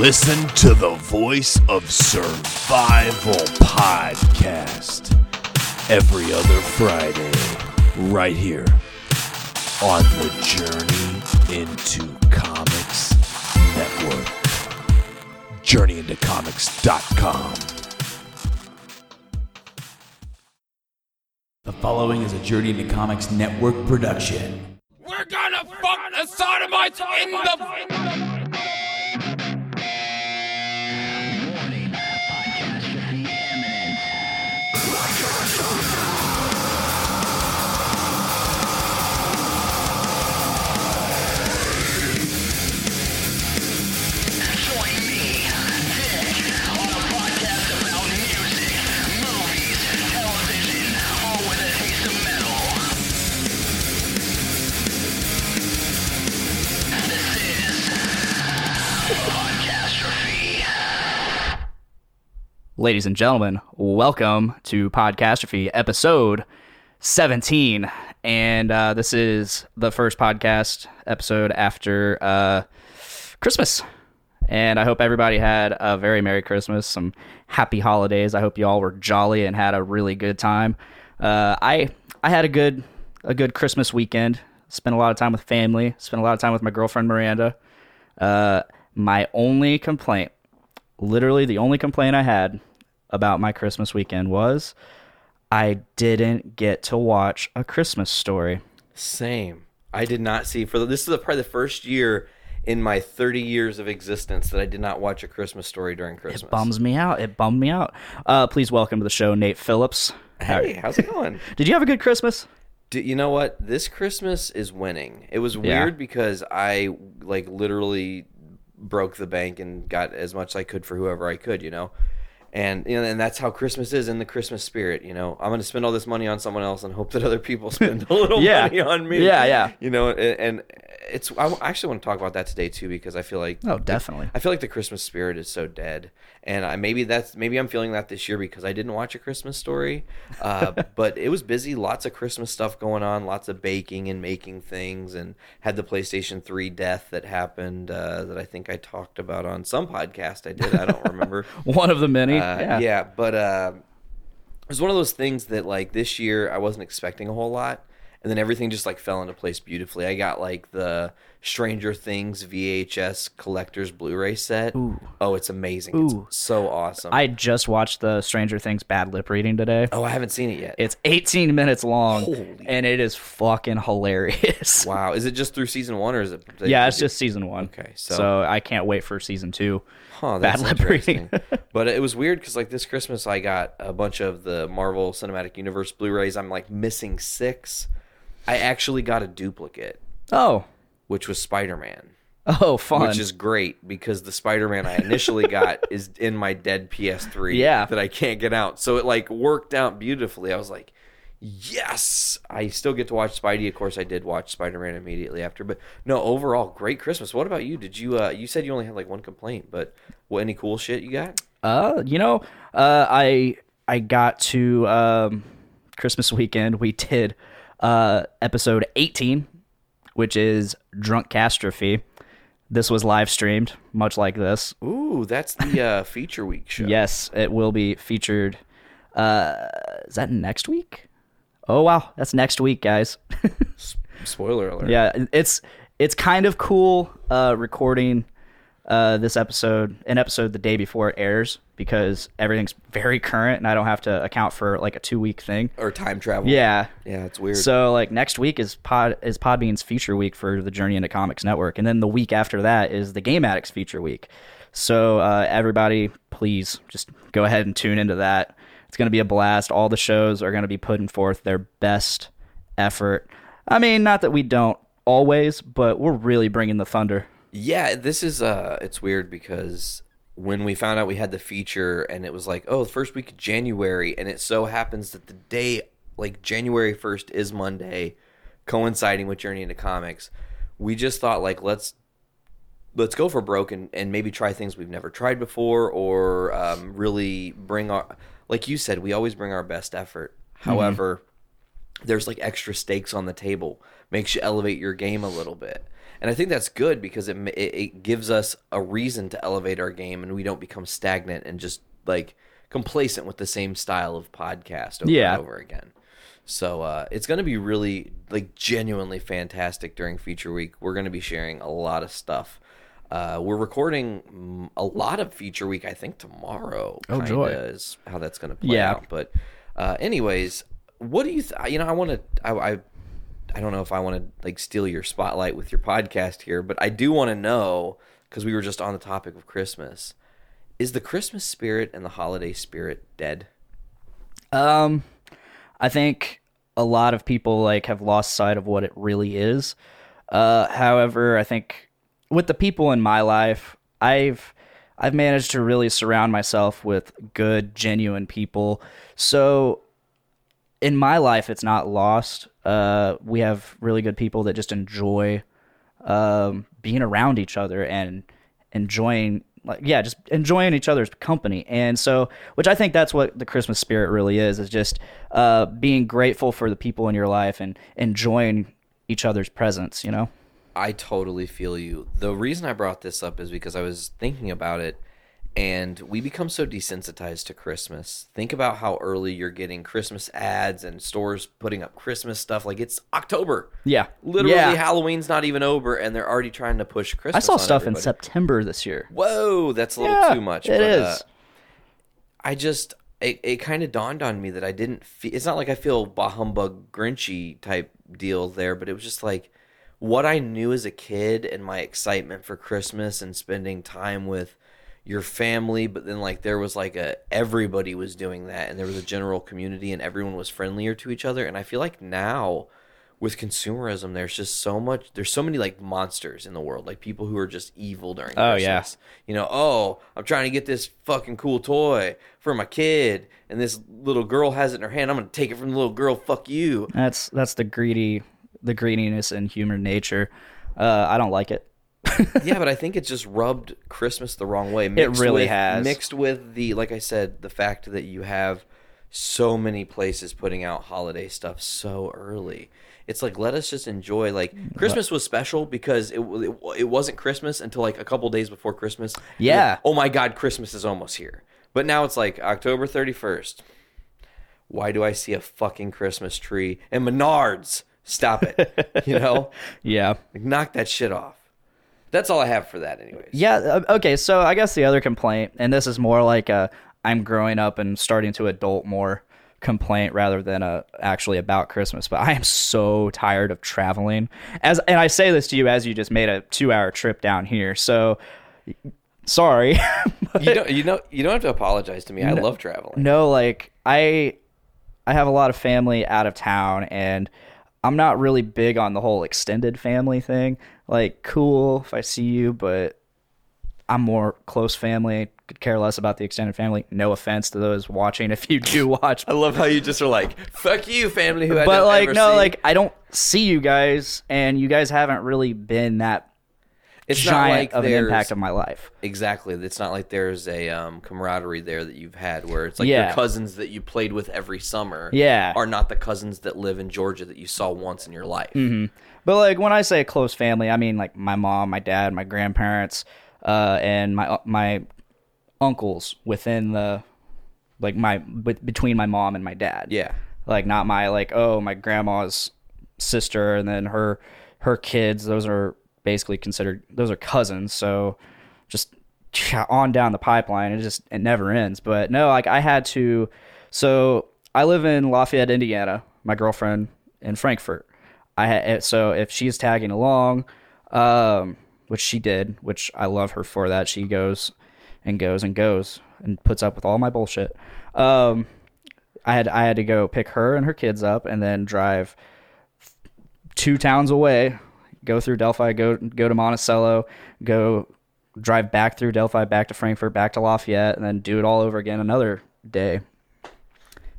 Listen to the Voice of Survival podcast every other Friday, right here on the Journey into Comics Network. JourneyIntoComics.com. The following is a Journey into Comics Network production. We're gonna fuck the sodomites in the. Ladies and gentlemen, welcome to Podcastrophe episode 17. And uh, this is the first podcast episode after uh, Christmas. And I hope everybody had a very Merry Christmas, some happy holidays. I hope you all were jolly and had a really good time. Uh, I I had a good a good Christmas weekend. Spent a lot of time with family. Spent a lot of time with my girlfriend Miranda. Uh, my only complaint literally the only complaint I had about my Christmas weekend was I didn't get to watch a Christmas story. Same. I did not see for the, this is probably the first year in my 30 years of existence that I did not watch a Christmas story during Christmas. It bums me out. It bummed me out. Uh, please welcome to the show, Nate Phillips. Hey, how's it going? Did you have a good Christmas? Do, you know what? This Christmas is winning. It was Yeah. weird because I like literally broke the bank and got as much as I could for whoever I could, you know. And you know, and that's how Christmas is in the Christmas spirit, you know. I'm going to spend all this money on someone else and hope that other people spend a little Yeah. money on me. Yeah, yeah. You know, and, and it's I actually want to talk about that today too because I feel like Oh, definitely. I feel like the Christmas spirit is so dead, and I maybe that's maybe I'm feeling that this year because I didn't watch a Christmas story, uh, but it was busy, lots of Christmas stuff going on, lots of baking and making things, and had the PlayStation Three death that happened uh, that I think I talked about on some podcast. I did, I don't remember. One of the many. Uh, yeah. but uh, it was one of those things that like this year I wasn't expecting a whole lot, and then everything just like fell into place beautifully. I got like the Stranger Things VHS collector's Blu-ray set. Oh, it's amazing! Ooh. It's so awesome. I just watched the Stranger Things bad lip reading today. oh, I haven't seen it yet. It's 18 minutes long, Holy- and it is fucking hilarious. wow, is it just through season one or is it? Yeah, it's just season one. Okay, so- so I can't wait for season two. Huh, Bad that's lip reading. but it was weird because like this Christmas I got a bunch of the Marvel Cinematic Universe Blu-rays. I'm like missing six. I actually got a duplicate. Oh, which was Spider Man, oh, fun. which is great because the Spider Man I initially got is in my dead PS3 Yeah. that I can't get out. So it like worked out beautifully. I was like, yes, I still get to watch Spidey. Of course, I did watch Spider Man immediately after. But no, overall, great Christmas. What about you? Did you? uh You said you only had like one complaint, but what? Any cool shit you got? Uh, you know, uh, I I got to um, Christmas weekend. We did uh, episode 18, which is Drunkastrophe. This was live streamed, much like this. Ooh, that's the uh feature week show. Yes, it will be featured. Uh, is that next week? Oh wow, that's next week, guys. Spoiler alert. yeah, it's it's kind of cool uh, recording uh, this episode, an episode the day before it airs, because everything's very current, and I don't have to account for like a two week thing. Or time travel. Yeah. Yeah, it's weird. So like next week is Pod is Podbean's feature week for the Journey into Comics Network, and then the week after that is the Game Addicts feature week. So uh, everybody, please just go ahead and tune into that. It's going to be a blast. All the shows are going to be putting forth their best effort. I mean, not that we don't always, but we're really bringing the thunder. Yeah, this is uh it's weird because when we found out we had the feature and it was like, oh, the first week of January and it so happens that the day like January 1st is Monday coinciding with Journey into Comics. We just thought like let's let's go for broke and, and maybe try things we've never tried before or um, really bring our like you said we always bring our best effort however there's like extra stakes on the table makes you elevate your game a little bit and I think that's good because it, it it gives us a reason to elevate our game, and we don't become stagnant and just like complacent with the same style of podcast over Yeah. and over again. So uh, it's going to be really like genuinely fantastic during feature week. We're going to be sharing a lot of stuff. Uh, we're recording mm, a lot of feature week. I think tomorrow. Oh, joy. Is how that's going to play Yeah. out. But uh, anyways, what do you? Th- you know, I want to. I, I I don't know if I want to like steal your spotlight with your podcast here, but I do want to know because we were just on the topic of Christmas. Is the Christmas spirit and the holiday spirit dead? Um, I think a lot of people like have lost sight of what it really is. Uh, however, I think with the people in my life, I've I've managed to really surround myself with good, genuine people. So in my life, it's not lost. Uh, we have really good people that just enjoy um, being around each other and enjoying like yeah just enjoying each other's company and so which i think that's what the christmas spirit really is is just uh, being grateful for the people in your life and enjoying each other's presence you know I totally feel you. The reason I brought this up is because I was thinking about it and we become so desensitized to Christmas. Think about how early you're getting Christmas ads and stores putting up Christmas stuff like it's October. yeah Literally yeah. Halloween's not even over and they're already trying to push Christmas. i saw stuff in september this year Whoa, that's a little Yeah, too much. it but, is. Uh, I just it, it kind of dawned on me that I didn't feel. It's not like I feel bah humbug Grinchy type deal there, but it was just like what I knew as a kid and my excitement for Christmas and spending time with your family. But then like there was like a everybody was doing that, and there was a general community, and everyone was friendlier to each other. And I feel like now with consumerism, there's just so much. There's so many like monsters in the world, like people who are just evil during. Oh, yes, yeah. You know, oh, I'm trying to get this fucking cool toy for my kid, and this little girl has it in her hand. I'm gonna take it from the little girl. Fuck you. that's that's the greedy the greediness and human nature uh, i don't like it yeah, but I think it's just rubbed Christmas the wrong way. Mixed really with, has. Mixed with the, like I said, the fact that you have so many places putting out holiday stuff so early. It's like let us just enjoy. Like Christmas was special because it it, it wasn't Christmas until like a couple days before Christmas. Yeah. Oh my God, Christmas is almost here. But now it's like October thirty first. Why do I see a fucking Christmas tree and Menards? Stop it. you know, yeah like, knock that shit off. That's all I have for that, anyways. Yeah. uh, Okay. So I guess the other complaint, and this is more like a I'm growing up and starting to adult more complaint rather than a actually about Christmas. But I am so tired of traveling. As and I say this to you as you just made a two hour trip down here. So sorry. you don't you know you don't have to apologize to me. I love traveling. no, like I I have a lot of family out of town and I'm not really big on the whole extended family thing. Like cool if I see you, but I'm more close family. Could care less about the extended family. No offense to those watching if you do watch. I love how you just are like, "Fuck you, family." Who I but like no, see." like I don't see you guys and you guys haven't really been that it's not giant like of an impact of my life. exactly. It's not like there's a um, camaraderie there that you've had where it's like Yeah. your cousins that you played with every summer. Yeah. are not the cousins that live in Georgia that you saw once in your life. Mm-hmm. But like when I say close family, I mean like my mom, my dad, my grandparents, uh, and my my uncles within the like my bet- between my mom and my dad. Yeah. like not my like oh my grandma's sister and then her her kids. Those are basically considered those are cousins. So just on down the pipeline, it just it never ends. But no, like I had to. So I live in Lafayette, Indiana. My girlfriend in Frankfurt. I had so if she's tagging along, um, which she did, which I love her for that. She goes and goes and goes and puts up with all my bullshit. Um, I had I had to go pick her and her kids up and then drive two towns away, go through Delphi, go go to Monticello, go drive back through Delphi, back to Frankfurt, back to Lafayette, and then do it all over again another day.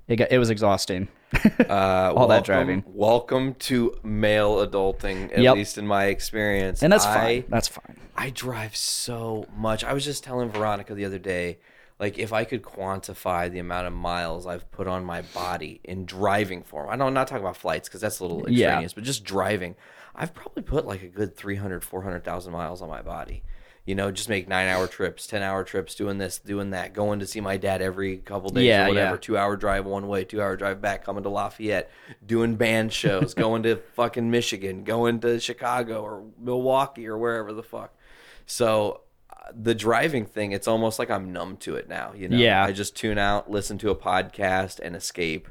It got, it was exhausting. Uh, All that welcome- driving. Welcome to male adulting, at Yep. least in my experience. And that's I- fine. That's fine. I drive so much. I was just telling Veronica the other day, like if I could quantify the amount of miles I've put on my body in driving form, I know I'm not talking about flights because that's a little Yeah. extraneous, but just driving, I've probably put like a good 300, 400,000 miles on my body. You know, just make nine hour trips, 10 hour trips, doing this, doing that, going to see my dad every couple days Yeah, or whatever, yeah. two hour drive one way, two hour drive back, coming to Lafayette, doing band shows, going to fucking Michigan, going to Chicago or Milwaukee or wherever the fuck. So uh, the driving thing, it's almost like I'm numb to it now. You know, Yeah. I just tune out, listen to a podcast, and escape.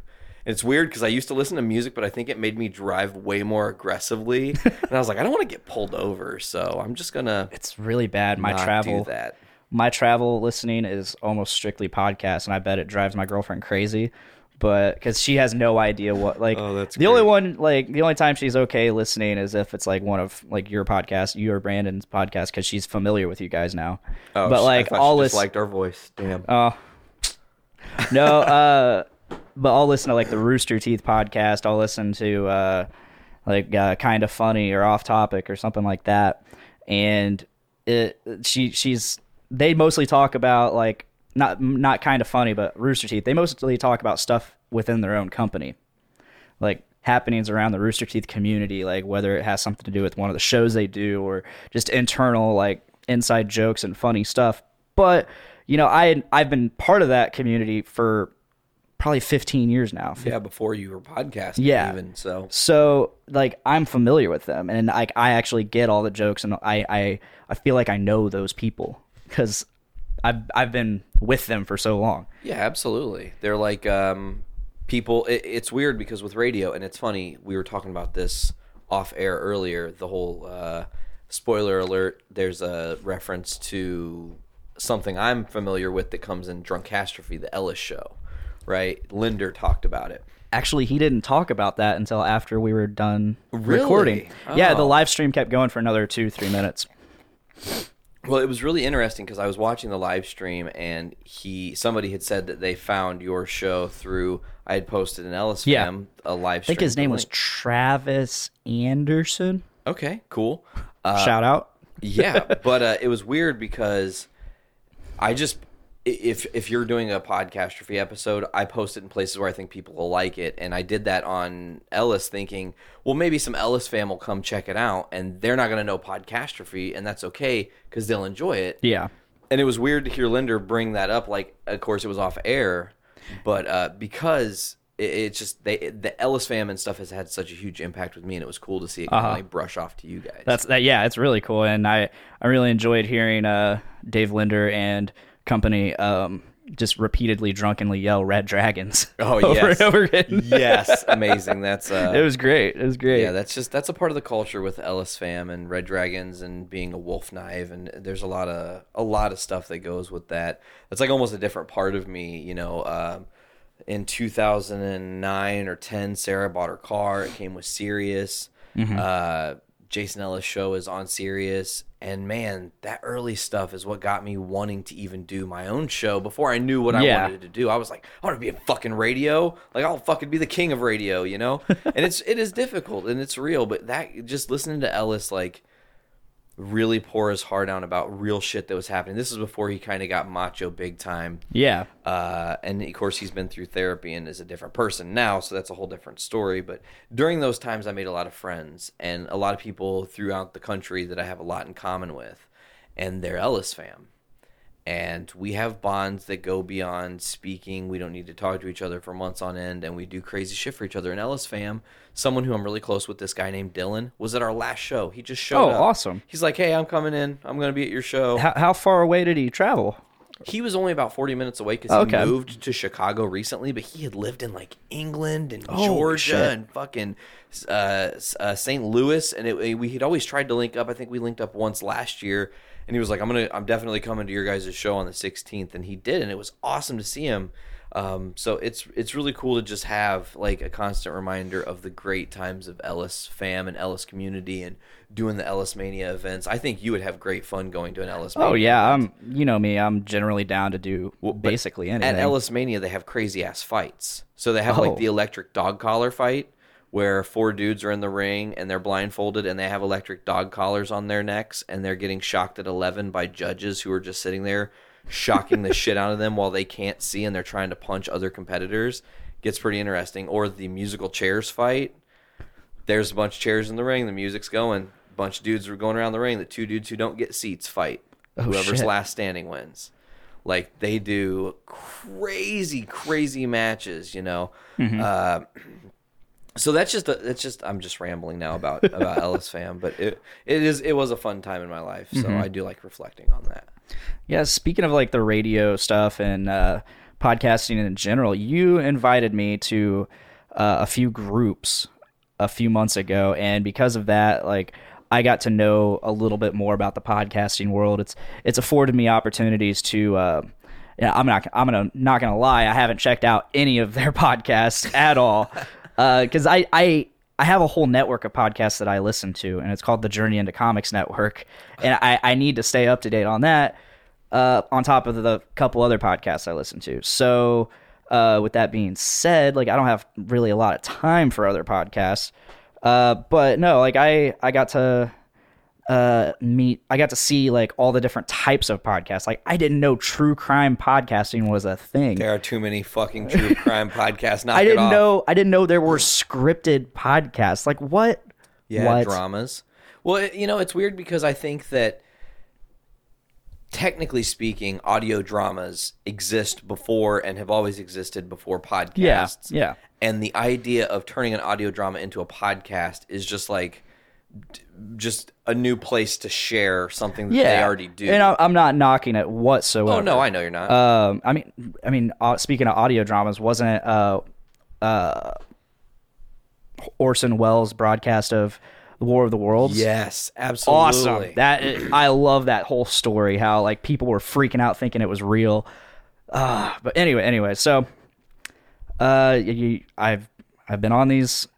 And it's weird because I used to listen to music, but I think it made me drive way more aggressively. and I was like, I don't want to get pulled over, so I'm just gonna It's really bad. My travel do that. my travel listening is almost strictly podcasts, and I bet it drives my girlfriend crazy. But because she has no idea what like Oh, that's the only great. one like the only time she's okay listening is if it's like one of like your podcast, you or Brandon's podcast, because she's familiar with you guys now. Oh, but sh- I like all this, liked our voice. Damn. Oh. No, uh but I'll listen to like the Rooster Teeth podcast. I'll listen to uh like uh, kind of funny or off topic or something like that. And it she she's they mostly talk about like not not kind of funny, but Rooster Teeth. They mostly talk about stuff within their own company. Like happenings around the Rooster Teeth community, like whether it has something to do with one of the shows they do or just internal like inside jokes and funny stuff. But you know, I I've been part of that community for probably 15 years now. yeah, before you were podcasting, Yeah. even so. So like I'm familiar with them and like I actually get all the jokes and I I I feel like I know those people cuz I've I've been with them for so long. Yeah, absolutely. They're like um, people. It, it's weird because with radio, and it's funny. We were talking about this off air earlier. The whole uh, spoiler alert. There's a reference to something I'm familiar with that comes in Drunkastrophe, the Ellis show. Right? Linder talked about it. Actually, he didn't talk about that until after we were done Really? recording. Yeah, the Oh. live stream kept going for another 2-3 minutes. Well, it was really interesting because I was watching the live stream and he somebody had said that they found your show through I had posted an Ellis Yeah. a live stream. I think his name was link. Travis Anderson. okay cool uh, Shout out. yeah but uh, it was weird because i just if if you're doing a podcastrophe episode i post it in places where i think people will like it and i did that on ellis thinking well maybe some ellis fam will come check it out and they're not going to know podcastrophe and that's okay because they'll enjoy it Yeah. and it was weird to hear Linder bring that up. Like, of course, it was off air, but uh, because it, it's just they the Ellis fam and stuff has had such a huge impact with me, and it was cool to see it kind of like brush off to you guys. Uh-huh. That's that. Yeah, it's really cool, and I I really enjoyed hearing uh Dave Linder and company um just repeatedly drunkenly yell "Red Dragons" oh over yes, and over again. yes, amazing. That's uh, it was great. It was great. yeah, that's just that's a part of the culture with Ellis fam and Red Dragons and being a wolf knife and there's a lot of a lot of stuff that goes with that. It's like almost a different part of me, you know. Um, in 2009 or 10, Sarah bought her car. It came with Sirius. Mm-hmm. Uh, Jason Ellis show is on Sirius, and man, that early stuff is what got me wanting to even do my own show. Before I knew what I wanted to do, I was like, I want to be a fucking radio. Like I'll fucking be the king of radio, you know. and it's it is difficult and it's real, but that just listening to Ellis like really pour his heart out about real shit that was happening. This is before he kind of got macho big time. yeah. Uh, and of course, he's been through therapy and is a different person now, so that's a whole different story. But during those times, I made a lot of friends and a lot of people throughout the country that I have a lot in common with, and they're Ellis fam. And we have bonds that go beyond speaking. We don't need to talk to each other for months on end, and we do crazy shit for each other. And Ellis fam, someone who I'm really close with, this guy named Dylan, was at our last show. He just showed up Oh, up. awesome. He's like, "Hey, I'm coming in. I'm going to be at your show." How, how far away did he travel? He was only about 40 minutes away because Okay. he moved to Chicago recently, but he had lived in like England and Holy Georgia shit. and fucking uh, uh, St. Louis. And it, we had always tried to link up. I think we linked up once last year. And he was like, I'm to, I'm definitely coming to your guys' show on the 16th. And he did. And it was awesome to see him. Um, so it's, it's really cool to just have like a constant reminder of the great times of Ellis fam and Ellis community and doing the Ellis Mania events. I think you would have great fun going to an Ellis Mania. Oh yeah, event. I'm. You know me. I'm generally down to do but basically anything. At Ellis Mania, they have crazy ass fights. So they have Oh. like the electric dog collar fight, where four dudes are in the ring and they're blindfolded and they have electric dog collars on their necks and they're getting shocked at eleven by judges who are just sitting there shocking the shit out of them while they can't see and they're trying to punch other competitors gets pretty interesting. Or the musical chairs fight. There's a bunch of chairs in the ring. The music's going. A bunch of dudes are going around the ring. The two dudes who don't get seats fight. Whoever's shit. last standing wins. Like they do crazy, crazy matches. You know. Uh, so that's just a, that's just I'm just rambling now about about Ellis fam, but it it is it was a fun time in my life, so I do like reflecting on that. Yeah, speaking of like the radio stuff and uh, podcasting in general, you invited me to uh, a few groups a few months ago, and because of that, like I got to know a little bit more about the podcasting world. It's it's afforded me opportunities to. Uh, yeah, I'm not. I'm gonna not gonna lie. I haven't checked out any of their podcasts at all because I I I have a whole network of podcasts that I listen to, and it's called the Journey into Comics Network, and I I need to stay up to date on that. Uh, on top of the couple other podcasts I listen to. So, uh, with that being said, like I don't have really a lot of time for other podcasts. Uh, but no, like I I got to uh meet I got to see like all the different types of podcasts. Like I didn't know true crime podcasting was a thing. There are too many fucking true crime podcasts. Knock I didn't know I didn't know there were scripted podcasts. Like what? Yeah, What? dramas. Well, it, you know, it's weird because I think that technically speaking, audio dramas exist before and have always existed before podcasts. Yeah, yeah. And the idea of turning an audio drama into a podcast is just like just a new place to share something that Yeah, they already do. And I- I'm not knocking it whatsoever. oh no, I know you're not. Um, I mean, I mean, uh, speaking of audio dramas, wasn't it uh, uh, Orson Welles' broadcast of the War of the Worlds? yes, absolutely. awesome. That I love that whole story. How like people were freaking out thinking it was real. Uh, but anyway, anyway, so uh, you, I've I've been on these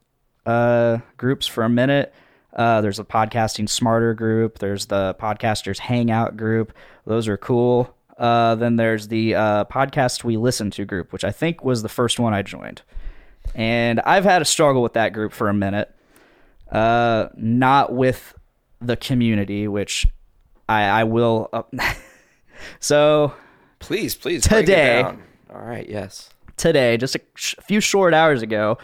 uh groups for a minute. Uh, there's a podcasting smarter group. There's the podcasters hangout group. Those are cool. Uh, then there's the uh, podcast we listen to group, which I think was the first one I joined. And I've had a struggle with that group for a minute. Uh, not with the community, which I, I will. Uh, so Please, please. Today-. All right. Yes. today, just a sh- few short hours ago,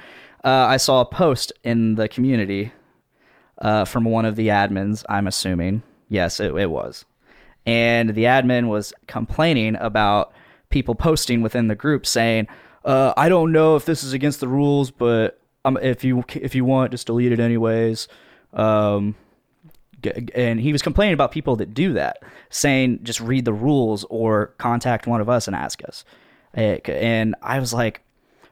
uh, I saw a post in the community uh, from one of the admins. I'm assuming, yes, it, it was, and the admin was complaining about people posting within the group saying, uh, "I don't know if this is against the rules, but um, if you if you want, just delete it anyways." Um, and he was complaining about people that do that, saying just read the rules or contact one of us and ask us. And I was like,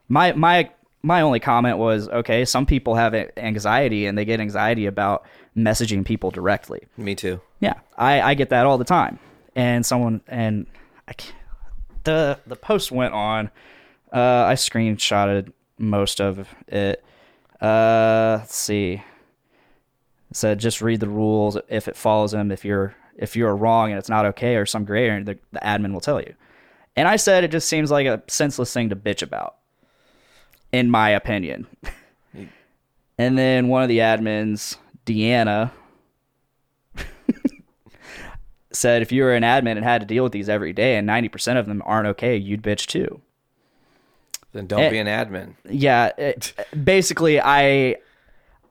my my my only comment was, okay, some people have anxiety and they get anxiety about messaging people directly. Me too. Yeah, I, I get that all the time. And someone and I can't, the the post went on. Uh, I screenshotted most of it. Uh, let's see. It said just read the rules if it follows them. If you're if you're wrong and it's not okay or some gray area, the, the admin will tell you. And I said it just seems like a senseless thing to bitch about, in my opinion. and then one of the admins, Deanna, said if you were an admin and had to deal with these every day and 90% of them aren't okay, you'd bitch too. Then don't Eh. be an admin. Yeah, it, basically I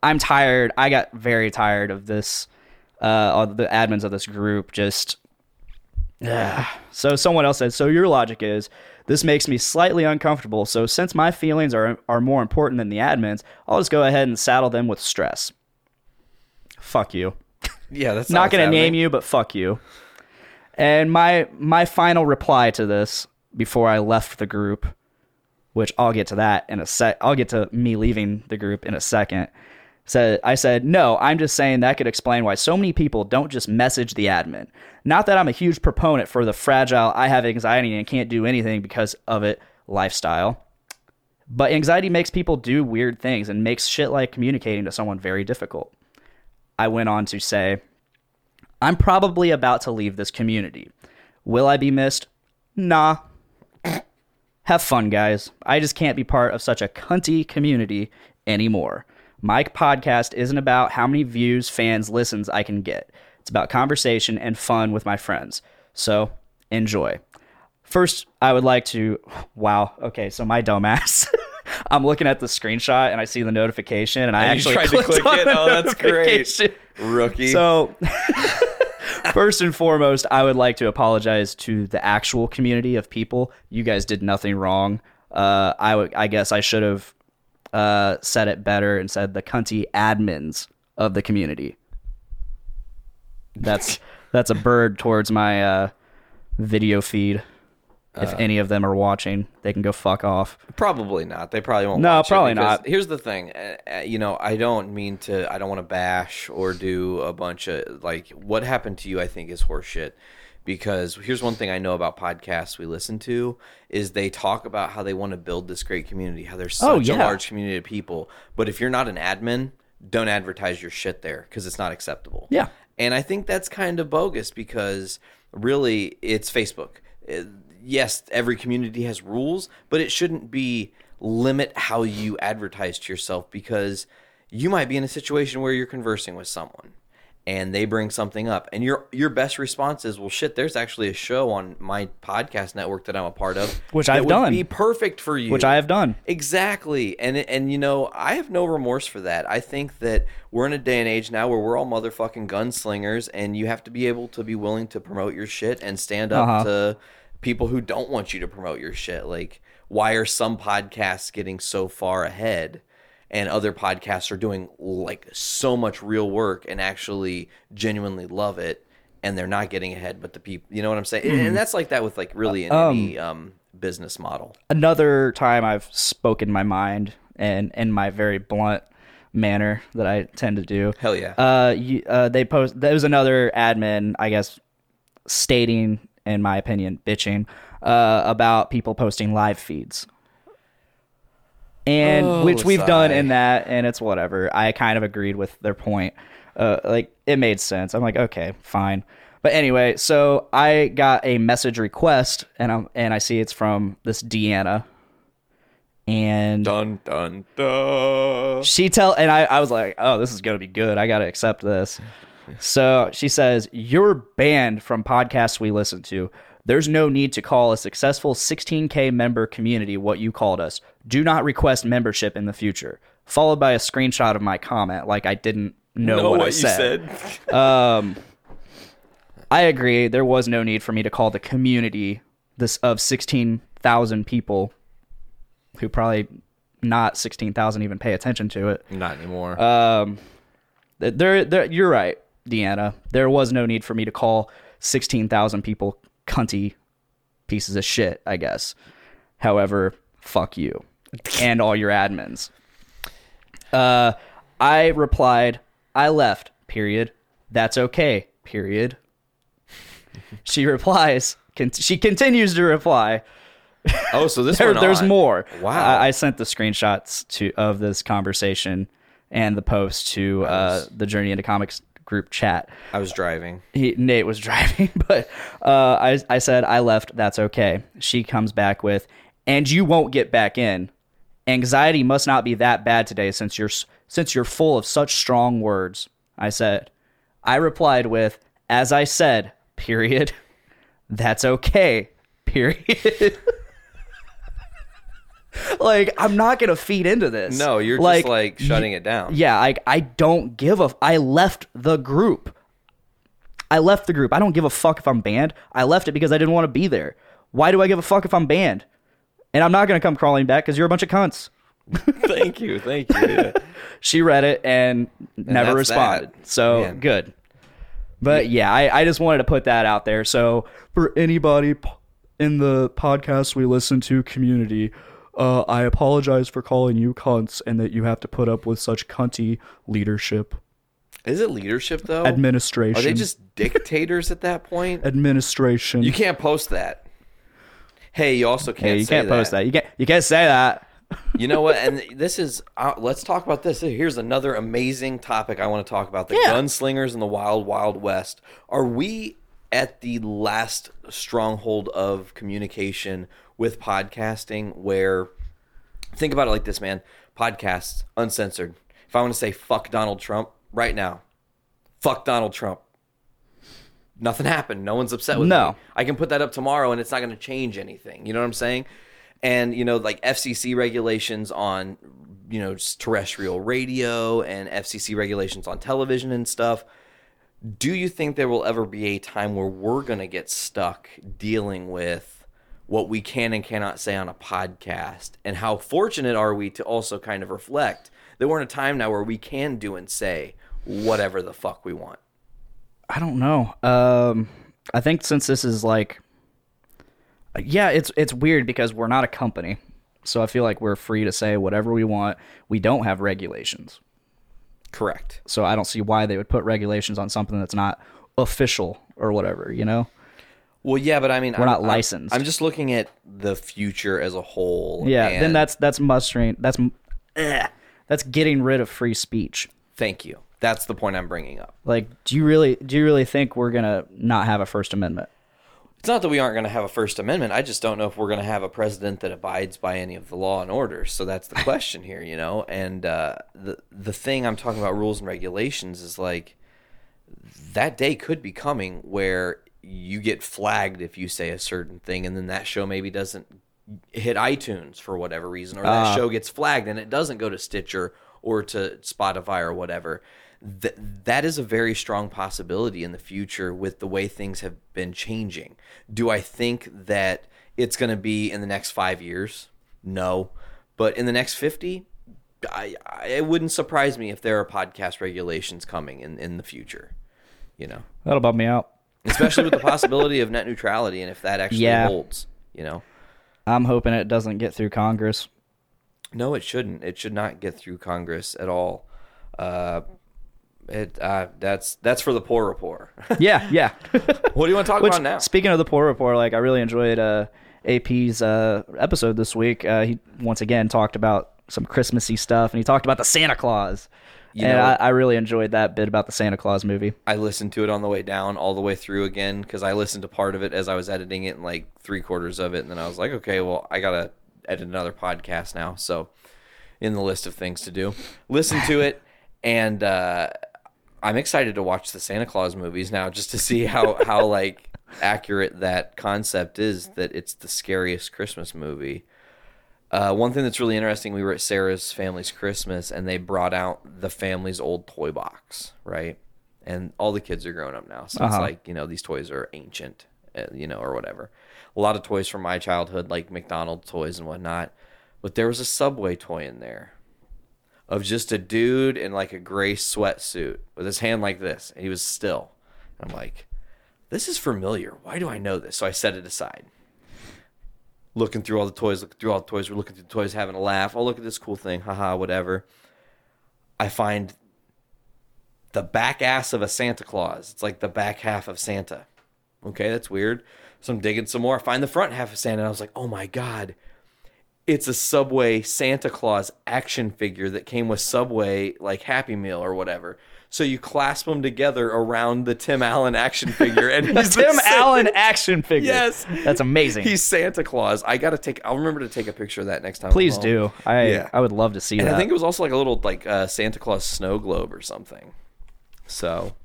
I'm tired. I got very tired of this uh the admins of this group just yeah. So someone else said, "So your logic is this makes me slightly uncomfortable. So since my feelings are are more important than the admins, I'll just go ahead and saddle them with stress." Fuck you. Yeah, that's not going to name you, but fuck you. And my my final reply to this before I left the group, which I'll get to that in a sec. I'll get to me leaving the group in a second. Said I said no. I'm just saying that could explain why so many people don't just message the admin. Not that I'm a huge proponent for the fragile. I have anxiety and can't do anything because of it lifestyle. But anxiety makes people do weird things and makes shit like communicating to someone very difficult. I went on to say, I'm probably about to leave this community. Will I be missed? Nah. Have fun, guys. I just can't be part of such a cunty community anymore. My podcast isn't about how many views, fans, listens I can get. It's about conversation and fun with my friends. So, enjoy. First, I would like to. Wow. Okay, so my dumbass. I'm looking at the screenshot and I see the notification, and I And actually tried to click it? Oh, that's great. Rookie. So, first and foremost, I would like to apologize to the actual community of people. You guys did nothing wrong. Uh, I would- I guess I should have uh, said it better and said the cunty admins of the community. That's that's a bird towards my uh, video feed. If Uh. any of them are watching, they can go fuck off. Probably not. They probably won't. No, probably not. Here's the thing. Uh, uh, you know, I don't mean to. I don't want to bash or do a bunch of like what happened to you. I think is horseshit. Because here's one thing I know about podcasts we listen to is they talk about how they want to build this great community, how there's such Oh, a large community of people. But if you're not an admin, don't advertise your shit there because it's not acceptable. Yeah. And I think that's kind of bogus because really it's Facebook. Uh, Yes, every community has rules, but it shouldn't be limit how you advertise to yourself because you might be in a situation where you're conversing with someone and they bring something up and your your best response is well shit there's actually a show on my podcast network that I'm a part of Which I've would done. be perfect for you Which I have done. Exactly. And and you know, I have no remorse for that. I think that we're in a day and age now where we're all motherfucking gunslingers and you have to be able to be willing to promote your shit and stand up Uh-huh. to people who don't want you to promote your shit. Like why are some podcasts getting so far ahead and other podcasts are doing like so much real work and actually genuinely love it and they're not getting ahead but the people you know what I'm saying? Mm-hmm. And that's like that with like really in any um business model. another time I've spoken my mind and in my very blunt manner that I tend to do. Hell yeah. Uh, you, uh, they post. There was another admin, I guess, stating, in my opinion, bitching uh, about people posting live feeds, and Oh, which we've done in that, and it's whatever. I kind of agreed with their point. Uh, like it made sense. I'm like, okay, fine. But anyway, so I got a message request, and I'm and I see it's from this Deanna, and Dun dun dun. she tell and I, I was like oh this is gonna be good i gotta accept this so she says you're banned from podcasts we listen to there's no need to call a successful 16k member community what you called us do not request membership in the future followed by a screenshot of my comment like i didn't know, what, i said, said. um, i agree there was no need for me to call the community this of 16000 people who probably not 16,000 even pay attention to it. Not anymore. Um, there, there, you're right, Deanna. There was no need for me to call 16,000 people cunty pieces of shit, I guess. However, fuck you and all your admins. Uh, I replied, I left, period. That's okay, period. She replies, con- she continues to reply, oh, so this there, there's on. more. Wow. I, I sent the screenshots to of this conversation and the post to uh, the Journey into Comics group chat. I was driving. He, Nate was driving, but uh, I, I said I left. That's okay. She comes back with, and you won't get back in. Anxiety must not be that bad today, since you're since you're full of such strong words. I said. I replied with, as I said. Period. That's okay. Period. like I'm not gonna feed into this. No, you're just like shutting it down. Yeah, I I don't give a. I left the group. I left the group. I don't give a fuck if I'm banned. I left it because I didn't want to be there. Why do I give a fuck if I'm banned? And I'm not gonna come crawling back because you're a bunch of cunts. thank you, thank you. Yeah. She read it and, never responded. that. So Man. good. But yeah, I, I just wanted to put that out there. So for anybody in the podcast we listen to community, uh, I apologize for calling you cunts and that you have to put up with such cunty leadership, Is it leadership though? administration. Are they just dictators at that point? administration? You can't post that. Hey, you also can't. Hey, you can't post that. You can't. You can't say that. You know what? And this is. Uh, let's talk about this. Here's another amazing topic I want to talk about: the Yeah. gunslingers in the wild, wild west. Are we at the last stronghold of communication with podcasting? Where think about it like this, man: podcasts uncensored. If I want to say "fuck Donald Trump" right now, fuck Donald Trump. nothing happened. No one's upset with No. me. I can put that up tomorrow and it's not going to change anything. You know what I'm saying? And you know, like FCC regulations on you know terrestrial radio and FCC regulations on television and stuff. Do you think there will ever be a time where we're going to get stuck dealing with what we can and cannot say on a podcast? And how fortunate are we to also kind of reflect that we're in a time now where we can do and say whatever the fuck we want? I don't know. Um, I think since this is like, yeah, it's it's weird because we're not a company, so I feel like we're free to say whatever we want. We don't have regulations, Correct. so I don't see why they would put regulations on something that's not official or whatever. You know? Well, yeah, but I mean, We're I'm, not I'm- licensed. I'm, just looking at the future as a whole. Yeah. then that's that's mustering. That's eh, that's getting rid of free speech. thank you. That's the point I'm bringing up. Like, do you really do you really think we're gonna not have a First Amendment? It's not that we aren't going to have a First Amendment. I just don't know if we're going to have a president that abides by any of the law and order. So that's the question here, you know. And uh, the the thing I'm talking about rules and regulations is like that day could be coming where you get flagged if you say a certain thing, and then that show maybe doesn't hit iTunes for whatever reason, or that ah. show gets flagged and it doesn't go to Stitcher or to Spotify or whatever. Th- that is a very strong possibility in the future with the way things have been changing. Do I think that it's going to be in the next five years? No. But in the next 50, I, I, it wouldn't surprise me if there are podcast regulations coming in, in the future, you know, That'll bum me out. Especially with the possibility of net neutrality and if that actually Yeah. holds, you know. I'm hoping it doesn't get through Congress. No, it shouldn't. It should not get through Congress at all. Uh, it uh, that's that's for the poor report. Yeah, yeah. what do you want to talk Which, about now? speaking of the poor report, like I really enjoyed uh, AP's uh, episode this week. Uh, he once again talked about some Christmassy stuff, and he talked about the Santa Claus. You and know- I, I really enjoyed that bit about the Santa Claus movie. I listened to it on the way down, all the way through again, because I listened to part of it as I was editing it, and like three quarters of it, and then I was like, okay, well, I gotta edit another podcast now, so in the list of things to do, listen to it, and uh, I'm excited to watch the Santa Claus movies now, just to see how how like accurate that concept is that it's the scariest Christmas movie. Uh, one thing that's really interesting, we were at Sarah's family's Christmas, and they brought out the family's old toy box, right? And all the kids are grown up now, so it's Uh-huh. like you know these toys are ancient, uh, you know, or whatever. A lot of toys from my childhood, like McDonald's toys and whatnot, but there was a Subway toy in there of just a dude in like a gray sweatsuit with his hand like this, and he was still. I'm like, this is familiar. Why do I know this? So I set it aside looking through all the toys, looking through all the toys. We're looking through the toys, having a laugh. Oh, look at this cool thing. Haha, whatever. I find the back ass of a Santa Claus. It's like the back half of Santa. Okay, that's weird. So I'm digging some more. I find the front half of Santa, and I was like, oh my God. It's a Subway Santa Claus action figure that came with Subway, like Happy Meal or whatever. So you clasp them together around the Tim Allen action figure, and he's the Tim Allen action figure. Yes. that's amazing. He's Santa Claus. I gotta take. I'll remember to take a picture of that next time. I'm Please do. I Yeah. I would love to see And that. I think it was also like a little like uh, Santa Claus snow globe or something. So